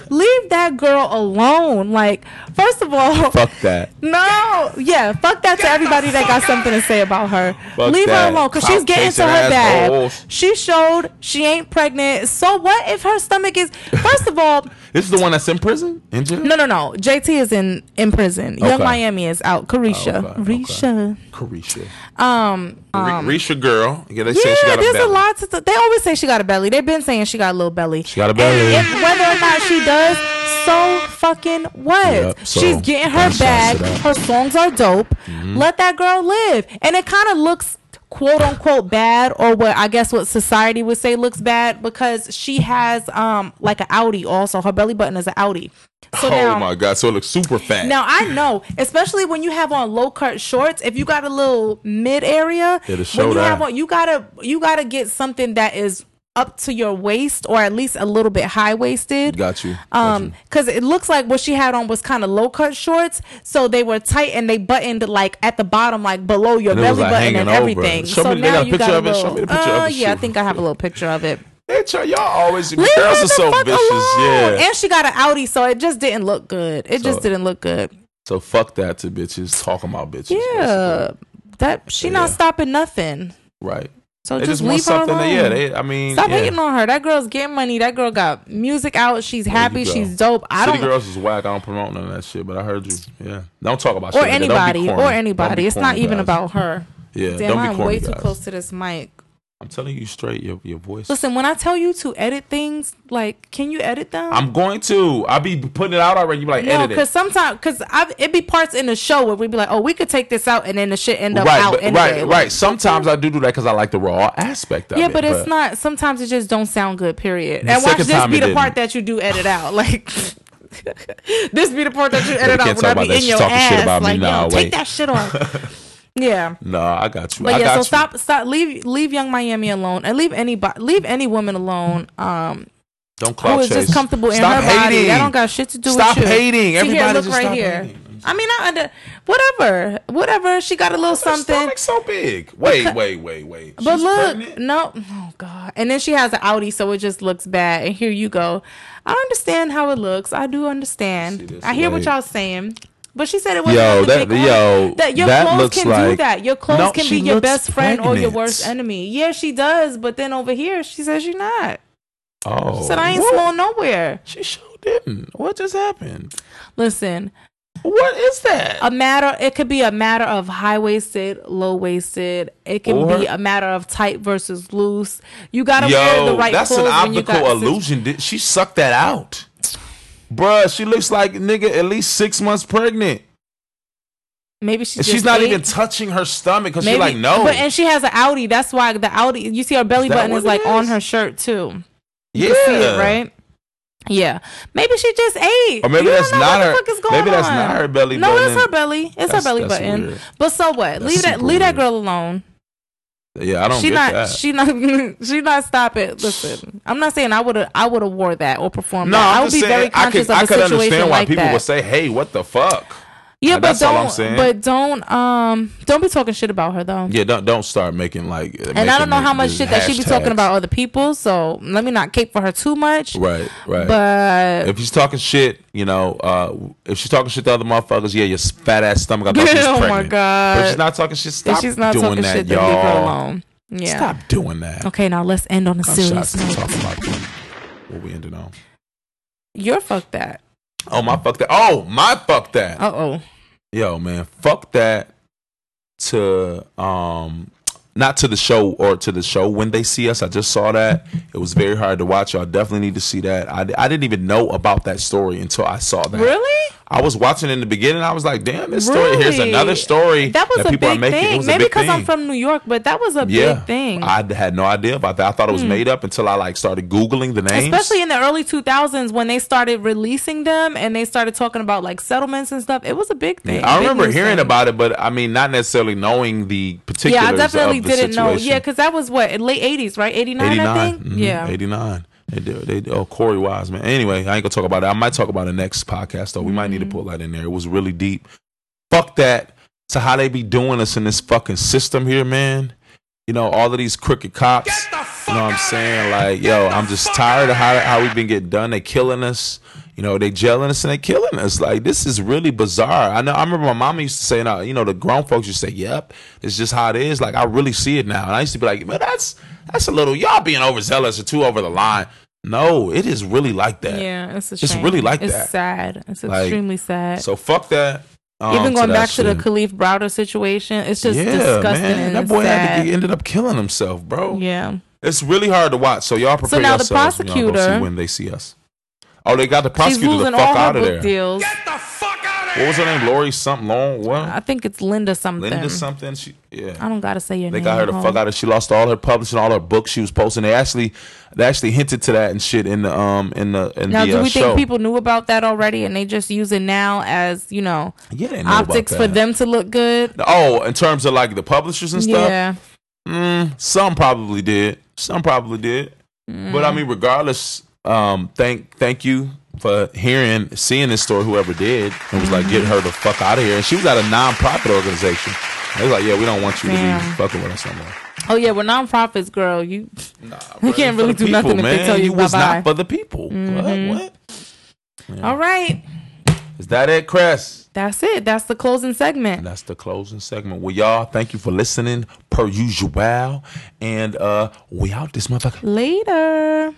leave that girl alone. Like, first of all, Fuck that. no, yeah, fuck that to everybody that got something to say about her. Fuck Leave her alone because she's getting to her bag. assholes. She showed she ain't pregnant. So what if her stomach is? First of all, This is the one that's in prison, in jail. no, no, no. JT is in in prison. Yung Miami is out. Caresha, Oh, okay, Risha. Caresha. Um, Um, Risha girl. Yeah, they say she got a there's a belly. lot to. They always say she got a belly. They've been saying she got a little belly. She got a belly. And if, whether or not she does, so fucking what? Yep, so, She's getting her gunshots bag. Her songs are dope. Let that girl live. And it kind of looks quote unquote bad or what I guess what society would say looks bad because she has um like an Audi also. Her belly button is an Audi. So oh now, my god, so it looks super fat. now I know, especially when you have on low cut shorts, if you got a little mid area, It'll show when you that. have on, you gotta you gotta get something that is up to your waist or at least a little bit high waisted. got you. Got Um, because it looks like what she had on was kind of low cut shorts, so they were tight and they buttoned like at the bottom, like below your And it was, belly like, button and over. everything. Show so me- now you picture got a of it? Show little. me the picture of uh, it. yeah, I think I have a little picture of it. Hey, y'all, always Leave girls are so vicious. alone. Yeah. And she got an Audi, so it just didn't look good. It just didn't look good. So fuck that to bitches talking about bitches. Yeah, that she not Yeah. stopping nothing. Right. So They just, just want leave her alone. That, yeah. They. I mean. Stop yeah. hating on her. That girl's getting money. That girl got music out. She's happy. go. She's dope. I City don't girls is whack. I don't promote none of that shit, but I heard you. Yeah. Don't talk about or shit. like that. Don't be anybody or anybody. It's not corny, even guys. about her. Yeah. Damn, don't be I'm way too close to this mic. I'm telling you straight. Your your voice. Listen, when I tell you to edit things, like, can you edit them? I'm going to. I'll be putting it out already. You be like, no, because sometimes, because it be parts in the show where we be like, oh, we could take this out, and then the shit end up Right, out but, anyway. right, Like, right. Sometimes I do do that because I like the raw aspect of Yeah, it. Yeah, but it's not. Sometimes it just don't sound good. Period. And watch this be the part that you do edit out. Like this be the part that you edit out when I be in your ass. shit about me like, yo, take that shit off. yeah. No, I got you. But I yeah, so you. stop, stop, leave, leave Yung Miami alone, and leave anybody, leave any woman alone. Um, Don't who clout is chase. just comfortable in Stop her body. hating. That don't got shit to do Stop with you. hating. See, here, Everybody look just right stop here. hating. I mean, I under whatever, whatever. She got a little something. so big. Wait, wait, wait, wait. But look, pregnant? no, oh god. And then she has an Audi, so it just looks bad. And here you go. I understand how it looks. I do understand. I hear what y'all saying. But she said it wasn't Yo, that- yo, that your that clothes can do that. Your clothes No, can be your best friend or your worst enemy. Yeah, she does. But then over here, she says she's not. Oh, She said I ain't oh, what? small nowhere. She sure didn't. What just happened? Listen, What is that? a matter. It could be a matter of high waisted, low waisted. It can Or- be a matter of tight versus loose. You gotta wear the right that's an clothes when you optical illusion. Did- She sucked that out. Bruh, she looks like nigga at least six months pregnant. Maybe she just she's not ate. even touching her stomach because she's like, no. But and she has an Audi. That's why the Audi. You see her belly Is button is, it like on her shirt too. yeah. You see it, right? Yeah. Maybe she just ate. Or maybe You don't that's know not what the her- fuck is going maybe that's on. not her belly button. No, button. it's her belly. It's her belly button. weird. But so what? leave that. Leave that girl alone. Yeah, I don't She get not. that. She not. She not. Stop it. Listen, I'm not saying I would have. I would have wore that or performed no, that. I would be saying, very I conscious could, I of could a situation understand why like people that. would say, hey, what the fuck? Yeah, Uh, but that's all I'm don't. But don't. Um, don't be talking shit about her though. Yeah, don't don't start making like. and I don't know how much shit that she be talking about other people. So let me not cape for her too much. Right, right. But if she's talking shit, you know, uh, if she's talking shit to other motherfuckers, yeah, your fat ass stomach. I thought she was Oh my pregnant. God. But if she's not talking shit, if stop she's not doing talking that, shit, y'all. leave her alone. Yeah. Stop doing that. Okay, now let's end on a serious note. what we ended on. You're fuck that. Oh my fuck that. Oh my fuck that. Uh oh. Yo man, fuck that. To um, not to the show or to the show when they see us. I just saw that. It was very hard to watch. Y'all definitely need to see that. I, I didn't even know about that story until I saw that. Really? I was watching in the beginning. I was like, damn, this story. Here's another story That was a people big are making. It thing. a Maybe because I'm from New York, but that was a yeah, big thing. I had no idea about that. I thought it was mm. made up until I like started googling the names. Especially in the early 2000s when they started releasing them and they started talking about like settlements and stuff. It was a big thing. I Big remember hearing thing. about it, but I mean, not necessarily knowing the particulars. Yeah, I definitely of the didn't know. Yeah, because that was what late 80s, right? 89, 89. I think. mhm, Yeah. 89. They do. They do. Oh, Korey Wise, man. Anyway, I ain't gonna talk about it. I might talk about the next podcast though. We might Mm-hmm. need to put that in there. It was really deep. Fuck that. To how they be doing us in this fucking system here, man. You know, all of these crooked cops. Get the fuck You know what I'm saying? Like, yo, I'm just tired of how, how we've been getting done. They killing us. You know, they jailing us and they killing us. Like, this is really bizarre. I know. I remember my mama used to say, "Now, you know, the grown folks used to say, "Yep, it's just how it is." Like, I really see it now. And I used to be like, "Man, that's that's a little y'all being overzealous or too over the line." No, it is really like that. Yeah, it's a It's shame. really like it's that. It's sad. It's Like, extremely sad. So fuck that. um, Even going that back to the. Kalief Browder situation, it's just yeah, disgusting man, and that boy had to ended up killing himself, bro. yeah. It's really hard to watch. So y'all prepare now the yourselves. when y'all go prosecutor- see when they see us. Oh, they got the She's prosecutor the fuck out of there. deals. Get the fuck out of What was her name? Lori something long. What? I think it's Linda something. Linda something. She yeah. I don't gotta say your They name. They got her the fuck out of. She lost all her publishing, all her books she was posting. They actually, they actually hinted to that and shit in the um in the in Now, the do uh, we show. think people knew about that already, and they just use it now as you know yeah, know optics for them to look good? Oh, in terms of like the publishers and stuff. Yeah, Mm, some probably did. Some probably did. But I mean, regardless, um, thank thank you for hearing, seeing this story. Whoever did, it was like get her the fuck out of here. And she was at a non-profit organization. They was like, yeah, we don't want you to be fucking with us anymore. Oh yeah, we're nonprofits, girl. You Nah, You can't really do nothing if they tell you He was not for the people. What? What? all right? Is that it, Chris? That's it. That's the closing segment. That's the closing segment. Well, y'all, thank you for listening per usual. And uh we out this motherfucker. Later.